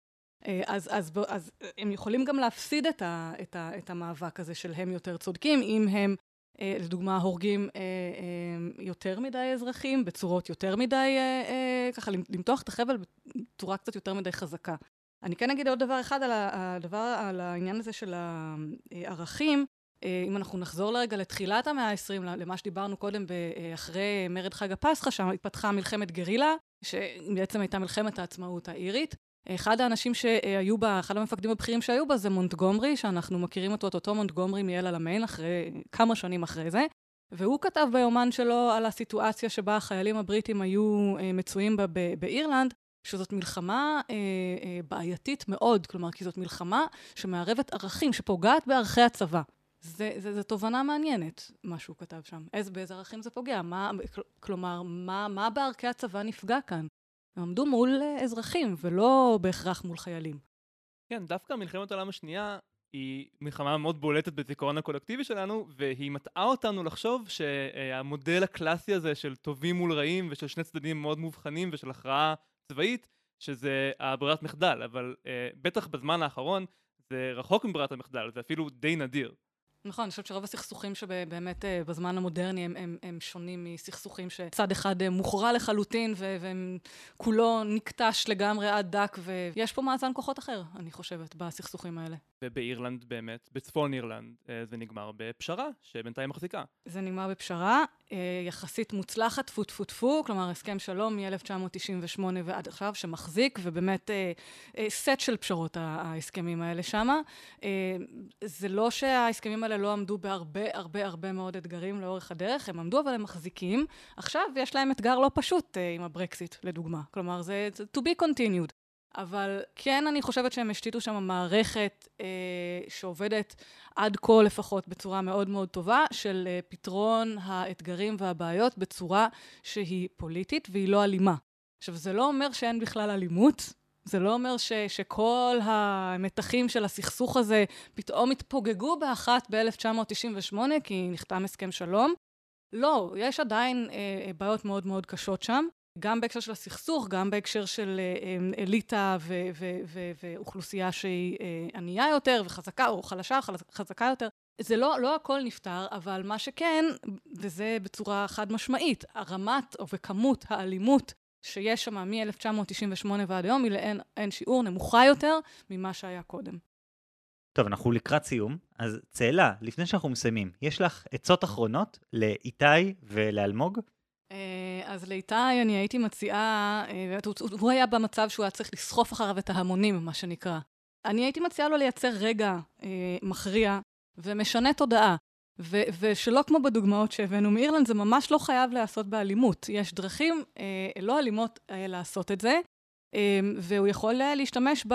אה, אז, אז, אז הם יכולים גם להפסיד את, ה, את, ה, את המאבק הזה של הם יותר צודקים, אם הם אה, לדוגמה הורגים אה, יותר מדי אזרחים בצורות יותר מדי, ככה למתוח את החבל בצורה קצת יותר מדי חזקה. אני כן אגיד עוד דבר אחד על, הדבר, על העניין הזה של הערכים. אה, אם אנחנו נחזור לרגע לתחילת המאה ה-20, למה שדיברנו קודם, אה, אחרי מרד חג הפסחא, שם התפתחה מלחמת גרילה, שבעצם הייתה מלחמת העצמאות האירית. אחד האנשים שהיו בה, אחד המפקדים הבכירים שהיו בה זה מונטגומרי, שאנחנו מכירים אותו, את אותו מונטגומרי מאל עלמיין, אחרי, כמה שנים אחרי זה. והוא כתב ביומן שלו על הסיטואציה שבה החיילים הבריטים היו אה, מצויים בה באירלנד, שזאת מלחמה אה, אה, בעייתית מאוד, כלומר, כי זאת מלחמה שמערבת ערכים, שפוגעת בערכי הצבא. זה, זה, זה תובנה מעניינת, מה שהוא כתב שם. איזה, באיזה ערכים זה פוגע? מה, כלומר, מה, מה בערכי הצבא נפגע כאן? הם עמדו מול אה, אזרחים, ולא בהכרח מול חיילים. כן, דווקא מלחמת העולם השנייה היא מלחמה מאוד בולטת בזיכרון הקולקטיבי שלנו, והיא מטעה אותנו לחשוב שהמודל הקלאסי הזה של טובים מול רעים, ושל שני צדדים מאוד מובחנים, ושל הכרעה צבאית, שזה הברירת מחדל, אבל uh, בטח בזמן האחרון זה רחוק מברירת המחדל, זה אפילו די נדיר. נכון, אני חושבת שרוב הסכסוכים שבאמת אה, בזמן המודרני הם, הם, הם שונים מסכסוכים שצד אחד אה, מוכרע לחלוטין וכולו נקטש לגמרי עד דק, ויש פה מאזן כוחות אחר, אני חושבת, בסכסוכים האלה. ובאירלנד באמת, בצפון אירלנד, אה, זה נגמר בפשרה, שבינתיים מחזיקה. זה נגמר בפשרה, יחסית מוצלחת, טפו טפו טפו, כלומר הסכם שלום מ-1998 ועד עכשיו, שמחזיק, ובאמת סט של פשרות ההסכמים האלה שמה. זה לא שההסכמים האלה לא עמדו בהרבה הרבה הרבה מאוד אתגרים לאורך הדרך, הם עמדו אבל הם מחזיקים. עכשיו יש להם אתגר לא פשוט עם הברקסיט, לדוגמה. כלומר, זה to be continued. אבל כן אני חושבת שהם השתיתו שם מערכת אה, שעובדת עד כה לפחות בצורה מאוד מאוד טובה, של אה, פתרון האתגרים והבעיות בצורה שהיא פוליטית והיא לא אלימה. עכשיו, זה לא אומר שאין בכלל אלימות, זה לא אומר ש, שכל המתחים של הסכסוך הזה פתאום התפוגגו באחת ב-1998 כי נחתם הסכם שלום. לא, יש עדיין אה, בעיות מאוד מאוד קשות שם. גם בהקשר של הסכסוך, גם בהקשר של אה, אליטה ו- ו- ואוכלוסייה שהיא אה, ענייה יותר וחזקה, או חלשה, חזקה יותר. זה לא, לא הכל נפתר, אבל מה שכן, וזה בצורה חד משמעית, הרמת וכמות האלימות שיש שם מ-1998 ועד היום היא לאין שיעור נמוכה יותר ממה שהיה קודם. טוב, אנחנו לקראת סיום, אז צאלה, לפני שאנחנו מסיימים, יש לך עצות אחרונות לאיתי ולאלמוג? אה, אז לאיתי אני הייתי מציעה, אה, הוא היה במצב שהוא היה צריך לסחוף אחריו את ההמונים, מה שנקרא. אני הייתי מציעה לו לייצר רגע אה, מכריע ומשנה תודעה. ו- ושלא כמו בדוגמאות שהבאנו מאירלנד, זה ממש לא חייב להיעשות באלימות. יש דרכים אה, לא אלימות אה, לעשות את זה, אה, והוא יכול אה, להשתמש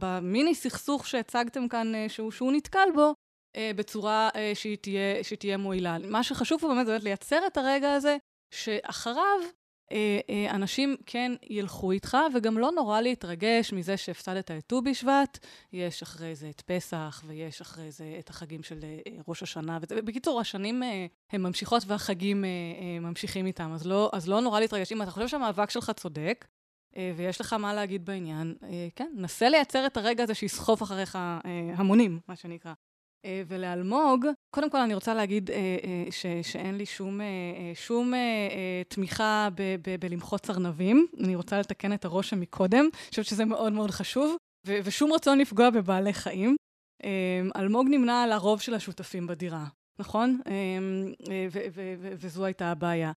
במיני סכסוך שהצגתם כאן, אה, שהוא, שהוא נתקל בו, אה, בצורה אה, שהיא, תהיה, שהיא תהיה מועילה. מה שחשוב פה באמת זה לייצר את הרגע הזה שאחריו אה, אה, אנשים כן ילכו איתך, וגם לא נורא להתרגש מזה שהפסדת את ט"ו בשבט, יש אחרי זה את פסח, ויש אחרי זה את החגים של אה, ראש השנה. בקיצור, השנים הן ממשיכות והחגים ממשיכים איתם, אז לא, אז לא נורא להתרגש. אם אתה חושב שהמאבק שלך צודק, ויש לך מה להגיד בעניין, כן, נסה לייצר את הרגע הזה שיסחוף אחריך המונים, מה שנקרא. אה, ולאלמוג, קודם כל אני רוצה להגיד אה, אה, ש, שאין לי שום, שום תמיכה ב, ב, בלמחות ארנבים. אני רוצה לתקן את הרושם מקודם, אני חושבת שזה מאוד מאוד חשוב, ו, ושום רצון לפגוע בבעלי חיים. אלמוג נמנה על הרוב של השותפים בדירה, נכון? וזו הייתה הבעיה.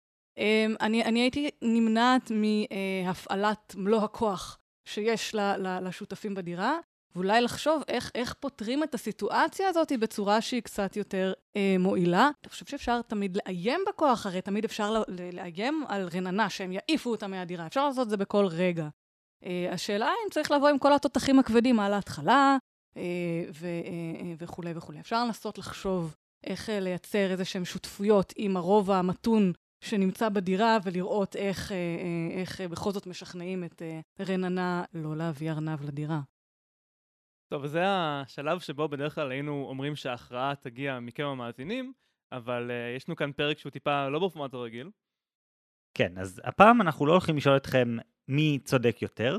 אני, אני הייתי נמנעת מהפעלת מלוא הכוח שיש לשותפים בדירה, ואולי לחשוב איך, איך פותרים את הסיטואציה הזאת בצורה שהיא קצת יותר אה, מועילה. אני חושב שאפשר תמיד לאיים בכוח, הרי תמיד אפשר לאיים על רננה, שהם יעיפו אותה מהדירה. אפשר לעשות את זה בכל רגע. אה, השאלה אם צריך לבוא עם כל התותחים הכבדים על ההתחלה, אה, ו, אה, אה, וכולי וכולי. אפשר לנסות לחשוב איך אה, לייצר איזה שהן שותפויות עם הרוב המתון שנמצא בדירה, ולראות איך, אה, אה, איך בכל זאת משכנעים את רננה לא להביא ארנב לדירה. טוב, זה השלב שבו בדרך כלל היינו אומרים שההכרעה תגיע מכם המאזינים, אבל uh, יש לנו כאן פרק שהוא טיפה לא בפורמט הרגיל. כן, אז הפעם אנחנו לא הולכים לשאול אתכם מי צודק יותר,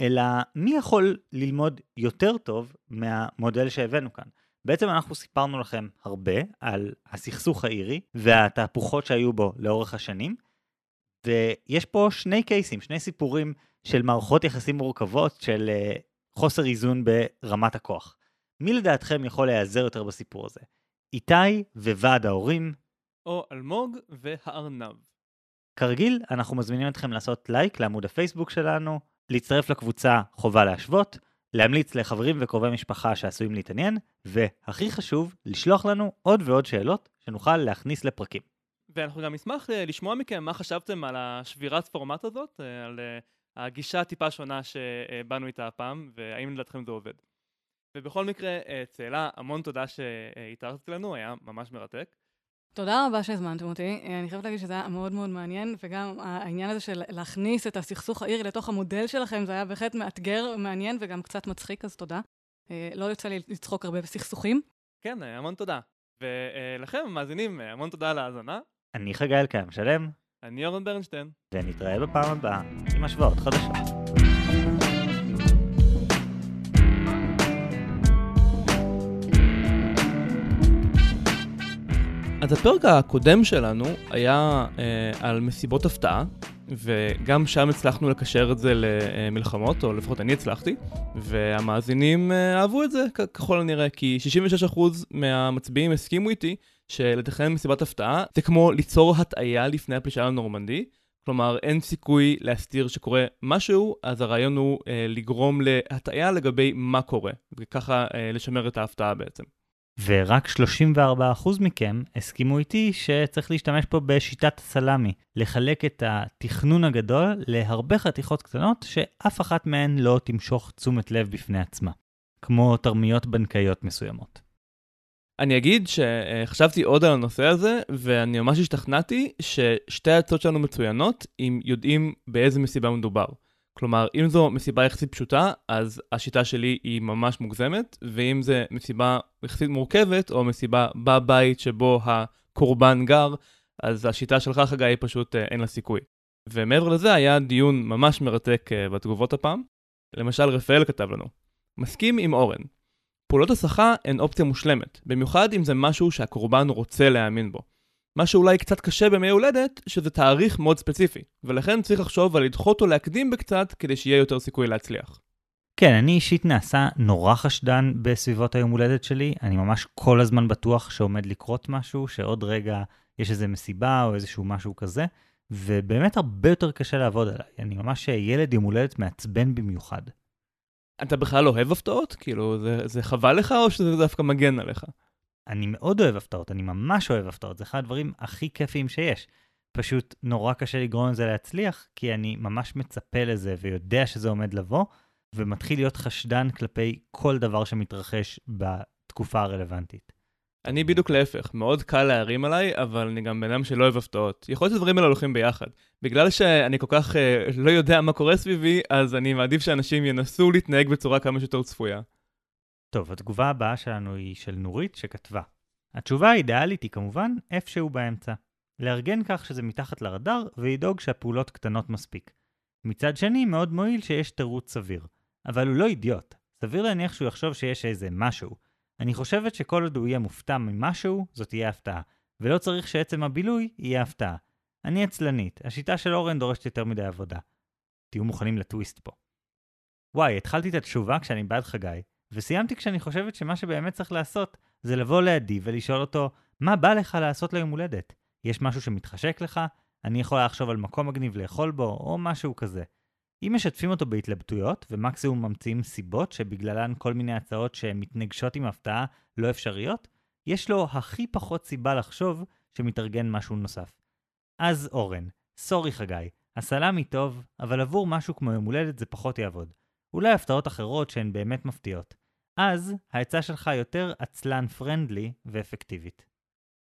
אלא מי יכול ללמוד יותר טוב מהמודל שהבאנו כאן. בעצם אנחנו סיפרנו לכם הרבה על הסכסוך האירי והתהפוכות שהיו בו לאורך השנים, ויש פה שני קייסים, שני סיפורים של מערכות יחסים מורכבות, של uh, חוסר איזון ברמת הכוח. מי לדעתכם יכול להיעזר יותר בסיפור הזה? איתי וועד ההורים? או אלמוג והארנב. כרגיל, אנחנו מזמינים אתכם לעשות לייק לעמוד הפייסבוק שלנו, להצטרף לקבוצה חובה להשוות, להמליץ לחברים וקרובי משפחה שעשויים להתעניין, והכי חשוב, לשלוח לנו עוד ועוד שאלות שנוכל להכניס לפרקים. ואנחנו גם נשמח אה, לשמוע מכם מה חשבתם על השבירת פורמט הזאת, אה, על אה, הגישה הטיפה שונה שבאנו איתה הפעם, והאם לדעתכם זה עובד. ובכל מקרה, אה, צאלה, המון תודה שהתארחת לנו, היה ממש מרתק. תודה רבה שהזמנתם אותי. אה, אני חייבת להגיד שזה היה מאוד מאוד מעניין, וגם העניין הזה של להכניס את הסכסוך האירי לתוך המודל שלכם, זה היה בהחלט מאתגר, מעניין וגם קצת מצחיק, אז תודה. אה, לא יוצא לי לצחוק הרבה בסכסוכים. כן, המון תודה. ולכם, המאזינים, המון תודה על ההאזנה. אני חגי אלקיים שלם. אני אורן ברנשטיין. ונתראה בפעם הבאה עם השוואות חדשות. אז הפרק הקודם שלנו היה אה, על מסיבות הפתעה, וגם שם הצלחנו לקשר את זה למלחמות, או לפחות אני הצלחתי, והמאזינים אה, אהבו את זה ככל הנראה, כי 66% מהמצביעים הסכימו איתי שלתכנן מסיבת הפתעה זה כמו ליצור הטעיה לפני הפלישה לנורמנדי. כלומר, אין סיכוי להסתיר שקורה משהו, אז הרעיון הוא אה, לגרום להטעיה לגבי מה קורה, וככה אה, לשמר את ההפתעה בעצם. ורק 34% מכם הסכימו איתי שצריך להשתמש פה בשיטת הסלאמי, לחלק את התכנון הגדול להרבה חתיכות קטנות שאף אחת מהן לא תמשוך תשומת לב בפני עצמה, כמו תרמיות בנקאיות מסוימות. אני אגיד שחשבתי עוד על הנושא הזה, ואני ממש השתכנעתי ששתי ההצעות שלנו מצוינות אם יודעים באיזה מסיבה מדובר. כלומר, אם זו מסיבה יחסית פשוטה, אז השיטה שלי היא ממש מוגזמת, ואם זו מסיבה יחסית מורכבת, או מסיבה בבית שבו הקורבן גר, אז השיטה שלך, חגי, היא פשוט אה, אין לה סיכוי. ומעבר לזה, היה דיון ממש מרתק אה, בתגובות הפעם. למשל, רפאל כתב לנו, מסכים עם אורן. פעולות הסחה הן אופציה מושלמת, במיוחד אם זה משהו שהקורבן רוצה להאמין בו. מה שאולי קצת קשה בימי הולדת, שזה תאריך מאוד ספציפי, ולכן צריך לחשוב על לדחות או להקדים בקצת כדי שיהיה יותר סיכוי להצליח. כן, אני אישית נעשה נורא חשדן בסביבות היום הולדת שלי, אני ממש כל הזמן בטוח שעומד לקרות משהו, שעוד רגע יש איזה מסיבה או איזשהו משהו כזה, ובאמת הרבה יותר קשה לעבוד עליי, אני ממש ילד יום הולדת מעצבן במיוחד. אתה בכלל אוהב הפתעות? כאילו, זה, זה חבל לך או שזה דווקא מגן עליך? אני מאוד אוהב הפתעות, אני ממש אוהב הפתעות, זה אחד הדברים הכי כיפיים שיש. פשוט נורא קשה לגרום לזה להצליח, כי אני ממש מצפה לזה ויודע שזה עומד לבוא, ומתחיל להיות חשדן כלפי כל דבר שמתרחש בתקופה הרלוונטית. אני בדיוק להפך, מאוד קל להרים עליי, אבל אני גם בן אדם שלא אוהב הפתעות. יכול להיות שדברים האלה הולכים ביחד. בגלל שאני כל כך uh, לא יודע מה קורה סביבי, אז אני מעדיף שאנשים ינסו להתנהג בצורה כמה שיותר צפויה. טוב, התגובה הבאה שלנו היא של נורית שכתבה. התשובה האידיאלית היא כמובן איפשהו באמצע. לארגן כך שזה מתחת לרדאר ולדאוג שהפעולות קטנות מספיק. מצד שני, מאוד מועיל שיש תירוץ סביר. אבל הוא לא אידיוט. סביר להניח שהוא יחשוב שיש איזה משהו. אני חושבת שכל עוד הוא יהיה מופתע ממשהו, זאת תהיה הפתעה. ולא צריך שעצם הבילוי יהיה הפתעה. אני עצלנית, השיטה של אורן דורשת יותר מדי עבודה. תהיו מוכנים לטוויסט פה. וואי, התחלתי את התשובה כשאני בעד חגי, וסיימתי כשאני חושבת שמה שבאמת צריך לעשות זה לבוא לידי ולשאול אותו, מה בא לך לעשות ליום הולדת? יש משהו שמתחשק לך? אני יכולה לחשוב על מקום מגניב לאכול בו, או משהו כזה. אם משתפים אותו בהתלבטויות, ומקסימום ממציאים סיבות שבגללן כל מיני הצעות שמתנגשות עם הפתעה לא אפשריות, יש לו הכי פחות סיבה לחשוב שמתארגן משהו נוסף. אז אורן, סורי חגי, הסלאמי טוב, אבל עבור משהו כמו יום הולדת זה פחות יעבוד. אולי הפתעות אחרות שהן באמת מפתיעות. אז העצה שלך יותר עצלן פרנדלי ואפקטיבית.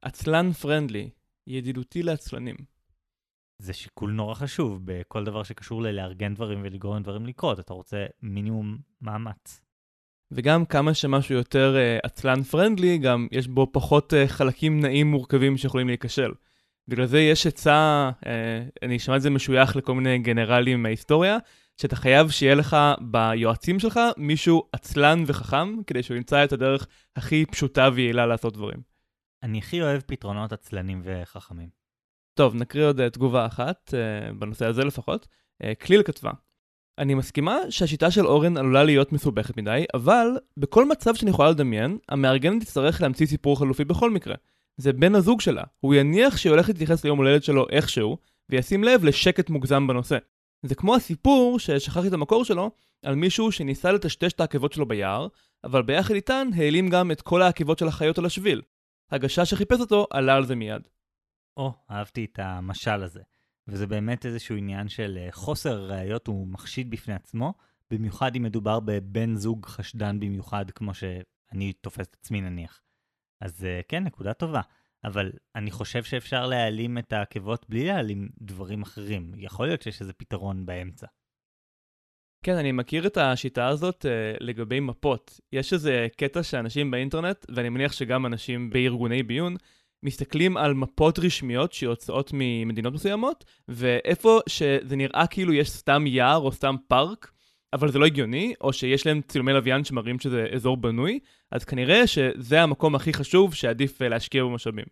עצלן פרנדלי, ידידותי לעצלנים. זה שיקול נורא חשוב בכל דבר שקשור ללארגן דברים ולגרום דברים לקרות. אתה רוצה מינימום מאמץ. וגם כמה שמשהו יותר uh, עצלן פרנדלי, גם יש בו פחות uh, חלקים נעים מורכבים שיכולים להיכשל. בגלל זה יש עצה, uh, אני אשמע את זה משוייך לכל מיני גנרלים מההיסטוריה, שאתה חייב שיהיה לך ביועצים שלך מישהו עצלן וחכם, כדי שהוא ימצא את הדרך הכי פשוטה ויעילה לעשות דברים. אני הכי אוהב פתרונות עצלנים וחכמים. טוב, נקריא עוד uh, תגובה אחת, uh, בנושא הזה לפחות. Uh, כליל כתבה, אני מסכימה שהשיטה של אורן עלולה להיות מסובכת מדי, אבל בכל מצב שאני יכולה לדמיין, המארגנת תצטרך להמציא סיפור חלופי בכל מקרה. זה בן הזוג שלה, הוא יניח שהיא הולכת להתייחס ליום הולדת שלו איכשהו, וישים לב לשקט מוגזם בנושא. זה כמו הסיפור, ששכחתי את המקור שלו, על מישהו שניסה לטשטש את העקבות שלו ביער, אבל ביחד איתן העלים גם את כל העקבות של החיות על השביל. הגשש שחיפש אותו עלה על זה מיד. או, oh, אהבתי את המשל הזה. וזה באמת איזשהו עניין של אה, חוסר ראיות הוא מחשיד בפני עצמו, במיוחד אם מדובר בבן זוג חשדן במיוחד, כמו שאני תופס את עצמי נניח. אז אה, כן, נקודה טובה. אבל אני חושב שאפשר להעלים את העקבות בלי להעלים דברים אחרים. יכול להיות שיש איזה פתרון באמצע. כן, אני מכיר את השיטה הזאת uh, לגבי מפות. יש איזה קטע שאנשים באינטרנט, ואני מניח שגם אנשים בארגוני ביון, מסתכלים על מפות רשמיות שיוצאות ממדינות מסוימות, ואיפה שזה נראה כאילו יש סתם יער או סתם פארק, אבל זה לא הגיוני, או שיש להם צילומי לוויין שמראים שזה אזור בנוי, אז כנראה שזה המקום הכי חשוב שעדיף אה, להשקיע במשאבים.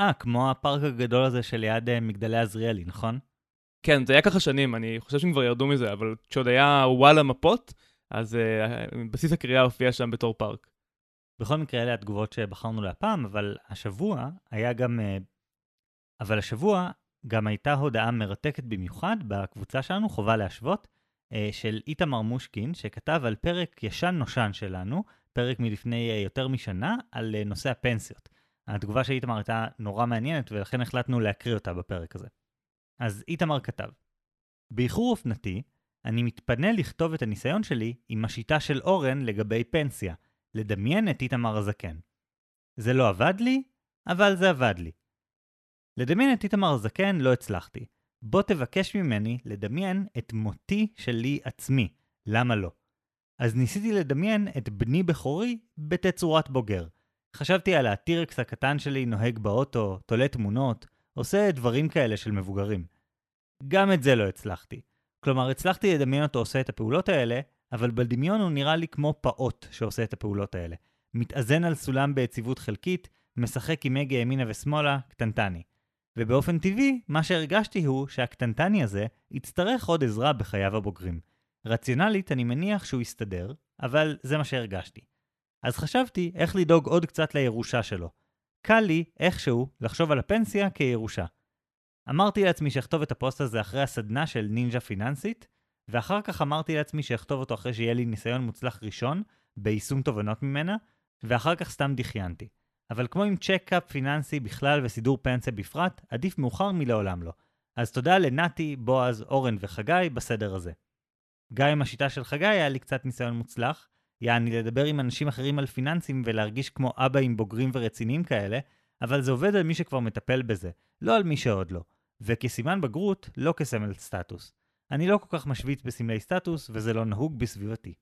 אה, כמו הפארק הגדול הזה שליד אה, מגדלי עזריאלי, נכון? כן, זה היה ככה שנים, אני חושב שהם כבר ירדו מזה, אבל כשעוד היה וואלה מפות, אז uh, בסיס הקריאה הופיע שם בתור פארק. בכל מקרה, אלה התגובות שבחרנו להפעם, אבל השבוע היה גם... Uh, אבל השבוע גם הייתה הודעה מרתקת במיוחד בקבוצה שלנו, חובה להשוות, uh, של איתמר מושקין, שכתב על פרק ישן נושן שלנו, פרק מלפני אה, יותר משנה, על אה, נושא הפנסיות. התגובה של איתמר הייתה נורא מעניינת, ולכן החלטנו להקריא אותה בפרק הזה. אז איתמר כתב, באיחור אופנתי, אני מתפנה לכתוב את הניסיון שלי עם השיטה של אורן לגבי פנסיה, לדמיין את איתמר הזקן. זה לא עבד לי, אבל זה עבד לי. לדמיין את איתמר הזקן לא הצלחתי. בוא תבקש ממני לדמיין את מותי שלי עצמי, למה לא? אז ניסיתי לדמיין את בני בכורי בתצורת בוגר. חשבתי על הטירקס הקטן שלי נוהג באוטו, תולה תמונות, עושה דברים כאלה של מבוגרים. גם את זה לא הצלחתי. כלומר, הצלחתי לדמיין אותו עושה את הפעולות האלה, אבל בדמיון הוא נראה לי כמו פעוט שעושה את הפעולות האלה. מתאזן על סולם ביציבות חלקית, משחק עם הגה ימינה ושמאלה, קטנטני. ובאופן טבעי, מה שהרגשתי הוא שהקטנטני הזה יצטרך עוד עזרה בחייו הבוגרים. רציונלית, אני מניח שהוא יסתדר, אבל זה מה שהרגשתי. אז חשבתי איך לדאוג עוד קצת לירושה שלו. קל לי, איכשהו, לחשוב על הפנסיה כירושה. אמרתי לעצמי שאכתוב את הפוסט הזה אחרי הסדנה של נינג'ה פיננסית, ואחר כך אמרתי לעצמי שאכתוב אותו אחרי שיהיה לי ניסיון מוצלח ראשון ביישום תובנות ממנה, ואחר כך סתם דחיינתי. אבל כמו עם checkup פיננסי בכלל וסידור פנסיה בפרט, עדיף מאוחר מלעולם לא. אז תודה לנתי, בועז, אורן וחגי בסדר הזה. גם עם השיטה של חגי היה לי קצת ניסיון מוצלח, יעני לדבר עם אנשים אחרים על פיננסים ולהרגיש כמו אבא עם בוגרים ורציניים כאלה, אבל זה עובד על מי שכבר מטפל בזה, לא על מי שעוד לא. וכסימן בגרות, לא כסמל סטטוס. אני לא כל כך משוויץ בסמלי סטטוס, וזה לא נהוג בסביבתי.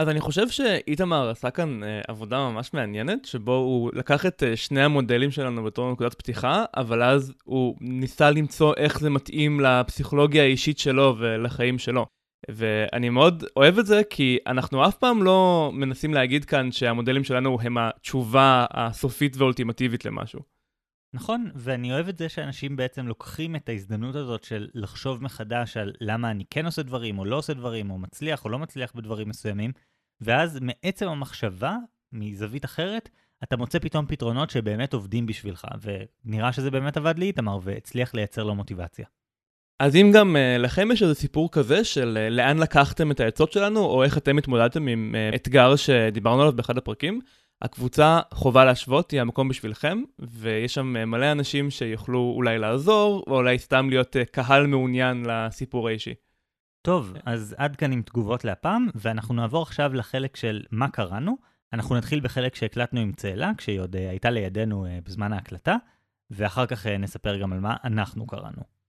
אז אני חושב שאיתמר עשה כאן אה, עבודה ממש מעניינת, שבו הוא לקח את אה, שני המודלים שלנו בתור נקודת פתיחה, אבל אז הוא ניסה למצוא איך זה מתאים לפסיכולוגיה האישית שלו ולחיים שלו. ואני מאוד אוהב את זה, כי אנחנו אף פעם לא מנסים להגיד כאן שהמודלים שלנו הם התשובה הסופית והאולטימטיבית למשהו. נכון, ואני אוהב את זה שאנשים בעצם לוקחים את ההזדמנות הזאת של לחשוב מחדש על למה אני כן עושה דברים או לא עושה דברים, או מצליח או לא מצליח בדברים מסוימים, ואז מעצם המחשבה, מזווית אחרת, אתה מוצא פתאום פתרונות שבאמת עובדים בשבילך, ונראה שזה באמת עבד לי איתמר והצליח לייצר לו מוטיבציה. אז אם גם uh, לכם יש איזה סיפור כזה של uh, לאן לקחתם את העצות שלנו, או איך אתם התמודדתם עם uh, אתגר שדיברנו עליו באחד הפרקים, הקבוצה חובה להשוות היא המקום בשבילכם, ויש שם מלא אנשים שיוכלו אולי לעזור, או אולי סתם להיות קהל מעוניין לסיפור האישי. טוב, אז עד כאן עם תגובות להפעם, ואנחנו נעבור עכשיו לחלק של מה קראנו. אנחנו נתחיל בחלק שהקלטנו עם צאלה, כשהיא עוד הייתה לידינו בזמן ההקלטה, ואחר כך נספר גם על מה אנחנו קראנו.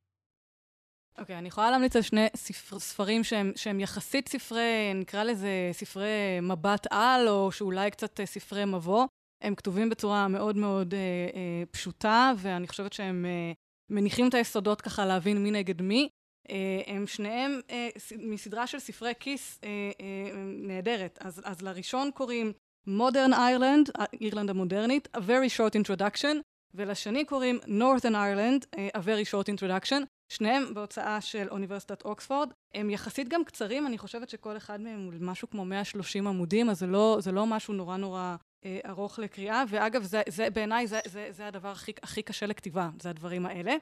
אוקיי, okay, אני יכולה להמליץ על שני ספר, ספרים שהם, שהם יחסית ספרי, נקרא לזה ספרי מבט על, או שאולי קצת אה, ספרי מבוא. הם כתובים בצורה מאוד מאוד אה, אה, פשוטה, ואני חושבת שהם אה, מניחים את היסודות ככה להבין מי נגד מי. אה, הם שניהם אה, מסדרה של ספרי כיס אה, אה, נהדרת. אז, אז לראשון קוראים Modern Ireland, אירלנד המודרנית, A Very Short Introduction, ולשני קוראים Northern Ireland, A Very Short Introduction. שניהם בהוצאה של אוניברסיטת אוקספורד. הם יחסית גם קצרים, אני חושבת שכל אחד מהם הוא משהו כמו 130 עמודים, אז זה לא, זה לא משהו נורא נורא אה, ארוך לקריאה. ואגב, זה, זה בעיניי, זה, זה, זה הדבר הכי, הכי קשה לכתיבה, זה הדברים האלה.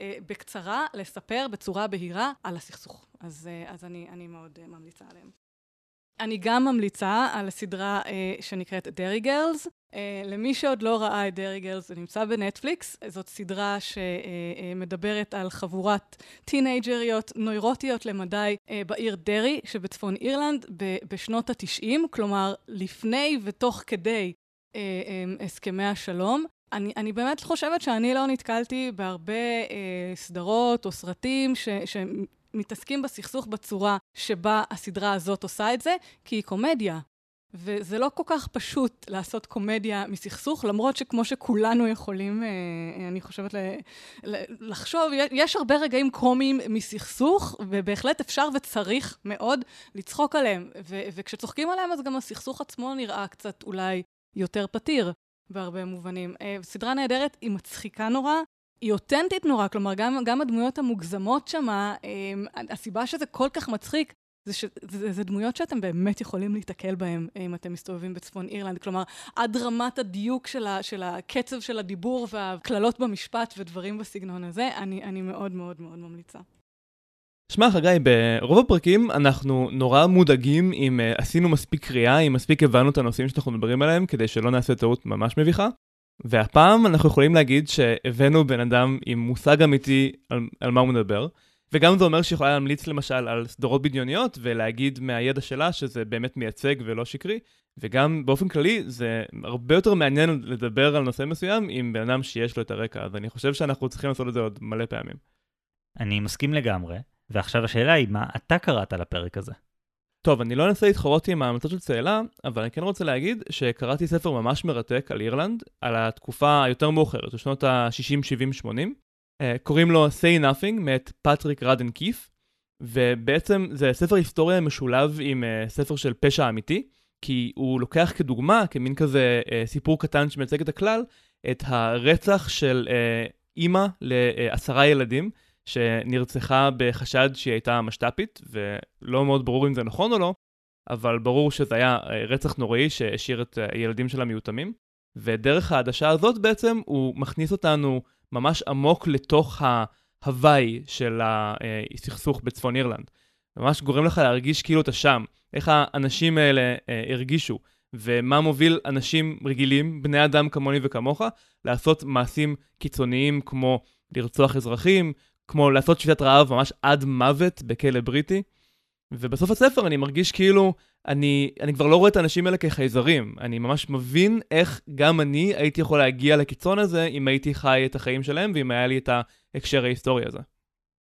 אה, בקצרה, לספר בצורה בהירה על הסכסוך. אז, אה, אז אני, אני מאוד אה, ממליצה עליהם. אני גם ממליצה על הסדרה אה, שנקראת דרי גרלס. אה, למי שעוד לא ראה את דרי גרלס, זה נמצא בנטפליקס. זאת סדרה שמדברת אה, על חבורת טינג'ריות נוירוטיות למדי אה, בעיר דרי שבצפון אירלנד בשנות התשעים, כלומר לפני ותוך כדי אה, אה, הסכמי השלום. אני, אני באמת חושבת שאני לא נתקלתי בהרבה אה, סדרות או סרטים ש, מתעסקים בסכסוך בצורה שבה הסדרה הזאת עושה את זה, כי היא קומדיה. וזה לא כל כך פשוט לעשות קומדיה מסכסוך, למרות שכמו שכולנו יכולים, אה, אה, אני חושבת, לחשוב, יש הרבה רגעים קומיים מסכסוך, ובהחלט אפשר וצריך מאוד לצחוק עליהם. וכשצוחקים עליהם, אז גם הסכסוך עצמו נראה קצת אולי יותר פתיר בהרבה מובנים. אה, סדרה נהדרת, היא מצחיקה נורא, היא אותנטית נורא, כלומר, גם, גם הדמויות המוגזמות שמה, אמ, הסיבה שזה כל כך מצחיק, זה שזה דמויות שאתם באמת יכולים להיתקל בהן אם אתם מסתובבים בצפון אירלנד. כלומר, עד רמת הדיוק של, ה, של הקצב של הדיבור והקללות במשפט ודברים בסגנון הזה, אני, אני מאוד מאוד מאוד ממליצה. שמע, חגי, ברוב הפרקים אנחנו נורא מודאגים אם uh, עשינו מספיק קריאה, אם מספיק הבנו את הנושאים שאנחנו מדברים עליהם, כדי שלא נעשה טעות ממש מביכה. והפעם אנחנו יכולים להגיד שהבאנו בן אדם עם מושג אמיתי על, על מה הוא מדבר, וגם זה אומר שיכולה להמליץ למשל על סדרות בדיוניות ולהגיד מהידע שלה שזה באמת מייצג ולא שקרי, וגם באופן כללי זה הרבה יותר מעניין לדבר על נושא מסוים עם בן אדם שיש לו את הרקע, אז אני חושב שאנחנו צריכים לעשות את זה עוד מלא פעמים. אני מסכים לגמרי, ועכשיו השאלה היא מה אתה קראת לפרק הזה. טוב, אני לא אנסה להתחרות עם ההמלצות של צאלה, אבל אני כן רוצה להגיד שקראתי ספר ממש מרתק על אירלנד, על התקופה היותר מאוחרת, של שנות ה-60, 70, 80. קוראים לו Say Nothing, מאת פטריק רדן קיף, ובעצם זה ספר היסטוריה משולב עם uh, ספר של פשע אמיתי, כי הוא לוקח כדוגמה, כמין כזה uh, סיפור קטן שמייצג את הכלל, את הרצח של uh, אימא לעשרה ילדים, שנרצחה בחשד שהיא הייתה משת"פית, ולא מאוד ברור אם זה נכון או לא, אבל ברור שזה היה רצח נוראי שהשאיר את הילדים שלה מיותמים. ודרך העדשה הזאת בעצם הוא מכניס אותנו ממש עמוק לתוך ההוואי של הסכסוך בצפון אירלנד. ממש גורם לך להרגיש כאילו אתה שם, איך האנשים האלה אה, הרגישו, ומה מוביל אנשים רגילים, בני אדם כמוני וכמוך, לעשות מעשים קיצוניים כמו לרצוח אזרחים, כמו לעשות שביתת רעב ממש עד מוות בכלא בריטי. ובסוף הספר אני מרגיש כאילו אני, אני כבר לא רואה את האנשים האלה כחייזרים. אני ממש מבין איך גם אני הייתי יכול להגיע לקיצון הזה אם הייתי חי את החיים שלהם ואם היה לי את ההקשר ההיסטורי הזה.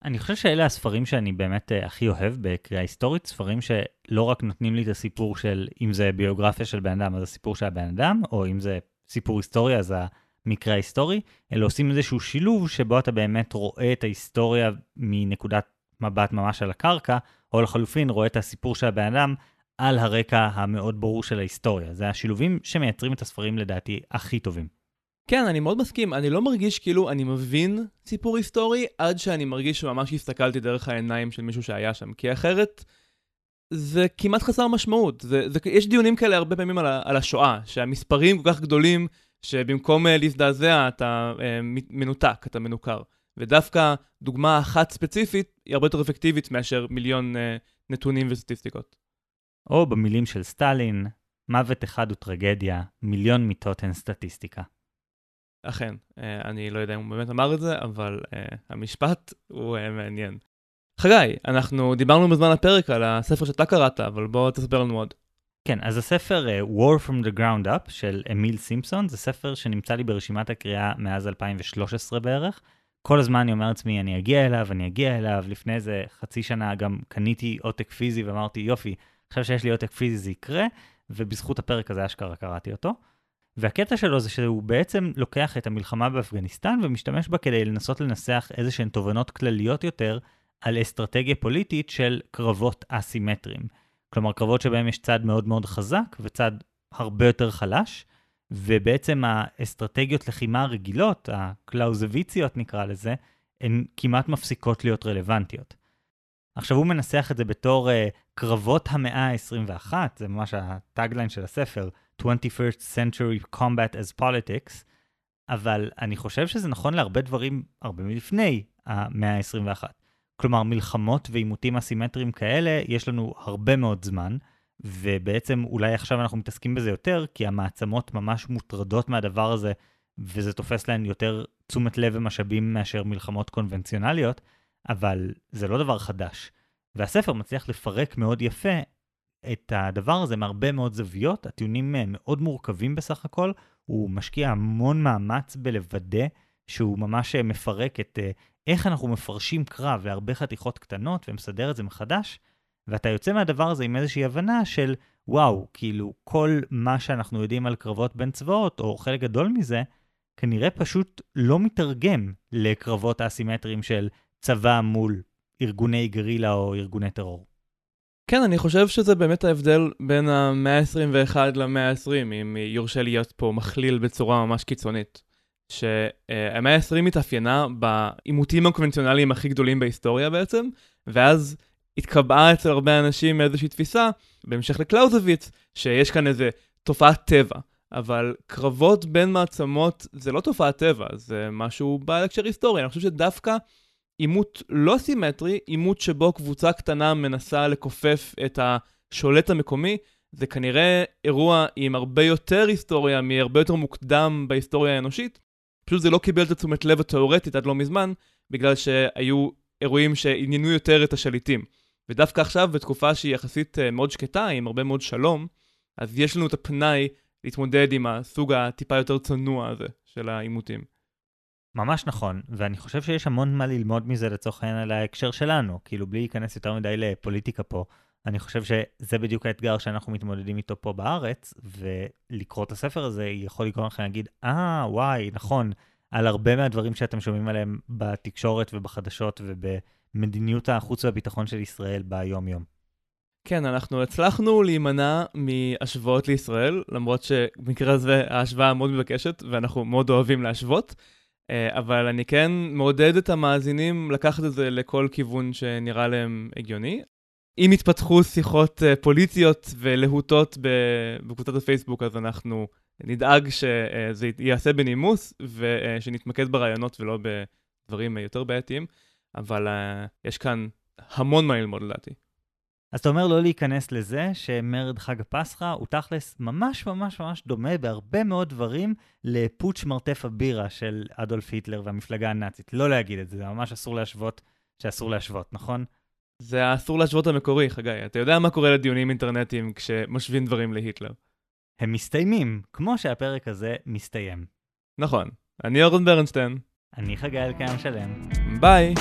אני חושב שאלה הספרים שאני באמת uh, הכי אוהב בקריאה היסטורית, ספרים שלא רק נותנים לי את הסיפור של אם זה ביוגרפיה של בן אדם אז הסיפור של הבן אדם, או אם זה סיפור היסטורי אז המקרה ההיסטורי, אלא עושים איזשהו שילוב שבו אתה באמת רואה את ההיסטוריה מנקודת מבט ממש על הקרקע, או לחלופין רואה את הסיפור של הבן אדם על הרקע המאוד ברור של ההיסטוריה. זה השילובים שמייצרים את הספרים לדעתי הכי טובים. כן, אני מאוד מסכים. אני לא מרגיש כאילו אני מבין סיפור היסטורי עד שאני מרגיש שממש הסתכלתי דרך העיניים של מישהו שהיה שם, כי אחרת זה כמעט חסר משמעות. זה, זה, יש דיונים כאלה הרבה פעמים על, על השואה, שהמספרים כל כך גדולים שבמקום uh, להזדעזע אתה uh, מנותק, אתה מנוכר. ודווקא דוגמה אחת ספציפית היא הרבה יותר אפקטיבית מאשר מיליון uh, נתונים וסטטיסטיקות. או במילים של סטלין, מוות אחד הוא טרגדיה, מיליון מיטות הן סטטיסטיקה. אכן, אה, אני לא יודע אם הוא באמת אמר את זה, אבל המשפט הוא מעניין. חגי, אנחנו דיברנו בזמן הפרק על הספר שאתה קראת, אבל בוא תספר לנו עוד. כן, אז הספר uh, War from the Ground Up של אמיל סימפסון, זה ספר שנמצא לי ברשימת הקריאה מאז 2013 בערך. כל הזמן אני אומר לעצמי, אני אגיע אליו, אני אגיע אליו. לפני איזה חצי שנה גם קניתי עותק פיזי ואמרתי, יופי, עכשיו שיש לי עותק פיזי זה יקרה, ובזכות הפרק הזה אשכרה קראתי אותו. והקטע שלו זה שהוא בעצם לוקח את המלחמה באפגניסטן ומשתמש בה כדי לנסות לנסח איזה שהן תובנות כלליות יותר על אסטרטגיה פוליטית של קרבות אסימטריים. כלומר, קרבות שבהם יש צד מאוד מאוד חזק וצד הרבה יותר חלש, ובעצם האסטרטגיות לחימה הרגילות, הקלאוזוויציות נקרא לזה, הן כמעט מפסיקות להיות רלוונטיות. עכשיו הוא מנסח את זה בתור uh, קרבות המאה ה-21, זה ממש הטאגליין של הספר, 21st Century Combat as Politics, אבל אני חושב שזה נכון להרבה דברים הרבה מלפני המאה ה-21. כלומר, מלחמות ועימותים אסימטריים כאלה, יש לנו הרבה מאוד זמן, ובעצם אולי עכשיו אנחנו מתעסקים בזה יותר, כי המעצמות ממש מוטרדות מהדבר הזה, וזה תופס להן יותר תשומת לב ומשאבים מאשר מלחמות קונבנציונליות, אבל זה לא דבר חדש. והספר מצליח לפרק מאוד יפה את הדבר הזה מהרבה מאוד זוויות, הטיעונים מאוד מורכבים בסך הכל, הוא משקיע המון מאמץ בלוודא שהוא ממש מפרק את אה, איך אנחנו מפרשים קרב להרבה חתיכות קטנות ומסדר את זה מחדש, ואתה יוצא מהדבר הזה עם איזושהי הבנה של וואו, כאילו כל מה שאנחנו יודעים על קרבות בין צבאות, או חלק גדול מזה, כנראה פשוט לא מתרגם לקרבות אסימטריים של צבא מול ארגוני גרילה או ארגוני טרור. כן, אני חושב שזה באמת ההבדל בין המאה ה-21 למאה ה-20, אם יורשה להיות פה מכליל בצורה ממש קיצונית. שהמאה ה-20 התאפיינה בעימותים הקונבנציונליים הכי גדולים בהיסטוריה בעצם, ואז התקבעה אצל הרבה אנשים איזושהי תפיסה, בהמשך לקלאוזוויץ, שיש כאן איזה תופעת טבע. אבל קרבות בין מעצמות זה לא תופעת טבע, זה משהו בעל הקשר היסטורי. אני חושב שדווקא עימות לא סימטרי, עימות שבו קבוצה קטנה מנסה לכופף את השולט המקומי, זה כנראה אירוע עם הרבה יותר היסטוריה מהרבה יותר מוקדם בהיסטוריה האנושית. פשוט זה לא קיבל את התשומת לב התאורטית עד לא מזמן, בגלל שהיו אירועים שעניינו יותר את השליטים. ודווקא עכשיו, בתקופה שהיא יחסית אה, מאוד שקטה, עם הרבה מאוד שלום, אז יש לנו את הפנאי להתמודד עם הסוג הטיפה יותר צנוע הזה של העימותים. ממש נכון, ואני חושב שיש המון מה ללמוד מזה לצורך העניין על ההקשר שלנו, כאילו בלי להיכנס יותר מדי לפוליטיקה פה. אני חושב שזה בדיוק האתגר שאנחנו מתמודדים איתו פה בארץ, ולקרוא את הספר הזה יכול לגרום לכם להגיד, אה, ah, וואי, נכון, על הרבה מהדברים שאתם שומעים עליהם בתקשורת ובחדשות ובמדיניות החוץ והביטחון של ישראל ביום-יום. כן, אנחנו הצלחנו להימנע מהשוואות לישראל, למרות שבמקרה הזה ההשוואה מאוד מבקשת, ואנחנו מאוד אוהבים להשוות. אה, אבל אני כן מעודד את המאזינים לקחת את זה לכל כיוון שנראה להם הגיוני. אם יתפתחו שיחות אה, פוליטיות ולהוטות בקבוצת הפייסבוק, אז אנחנו נדאג שזה ייעשה בנימוס ושנתמקד ברעיונות ולא בדברים יותר בעייתיים, אבל יש כאן המון מה ללמוד לדעתי. אז אתה אומר לא להיכנס לזה שמרד חג הפסחא הוא תכלס ממש ממש ממש דומה בהרבה מאוד דברים לפוטש מרתף הבירה של אדולף היטלר והמפלגה הנאצית. לא להגיד את זה, זה ממש אסור להשוות שאסור להשוות, נכון? זה האסור להשוות המקורי, חגי. אתה יודע מה קורה לדיונים אינטרנטיים כשמשווים דברים להיטלר. הם מסתיימים, כמו שהפרק הזה מסתיים. נכון. אני אורן ברנשטיין. אני חגי אלקיים שלם. ביי.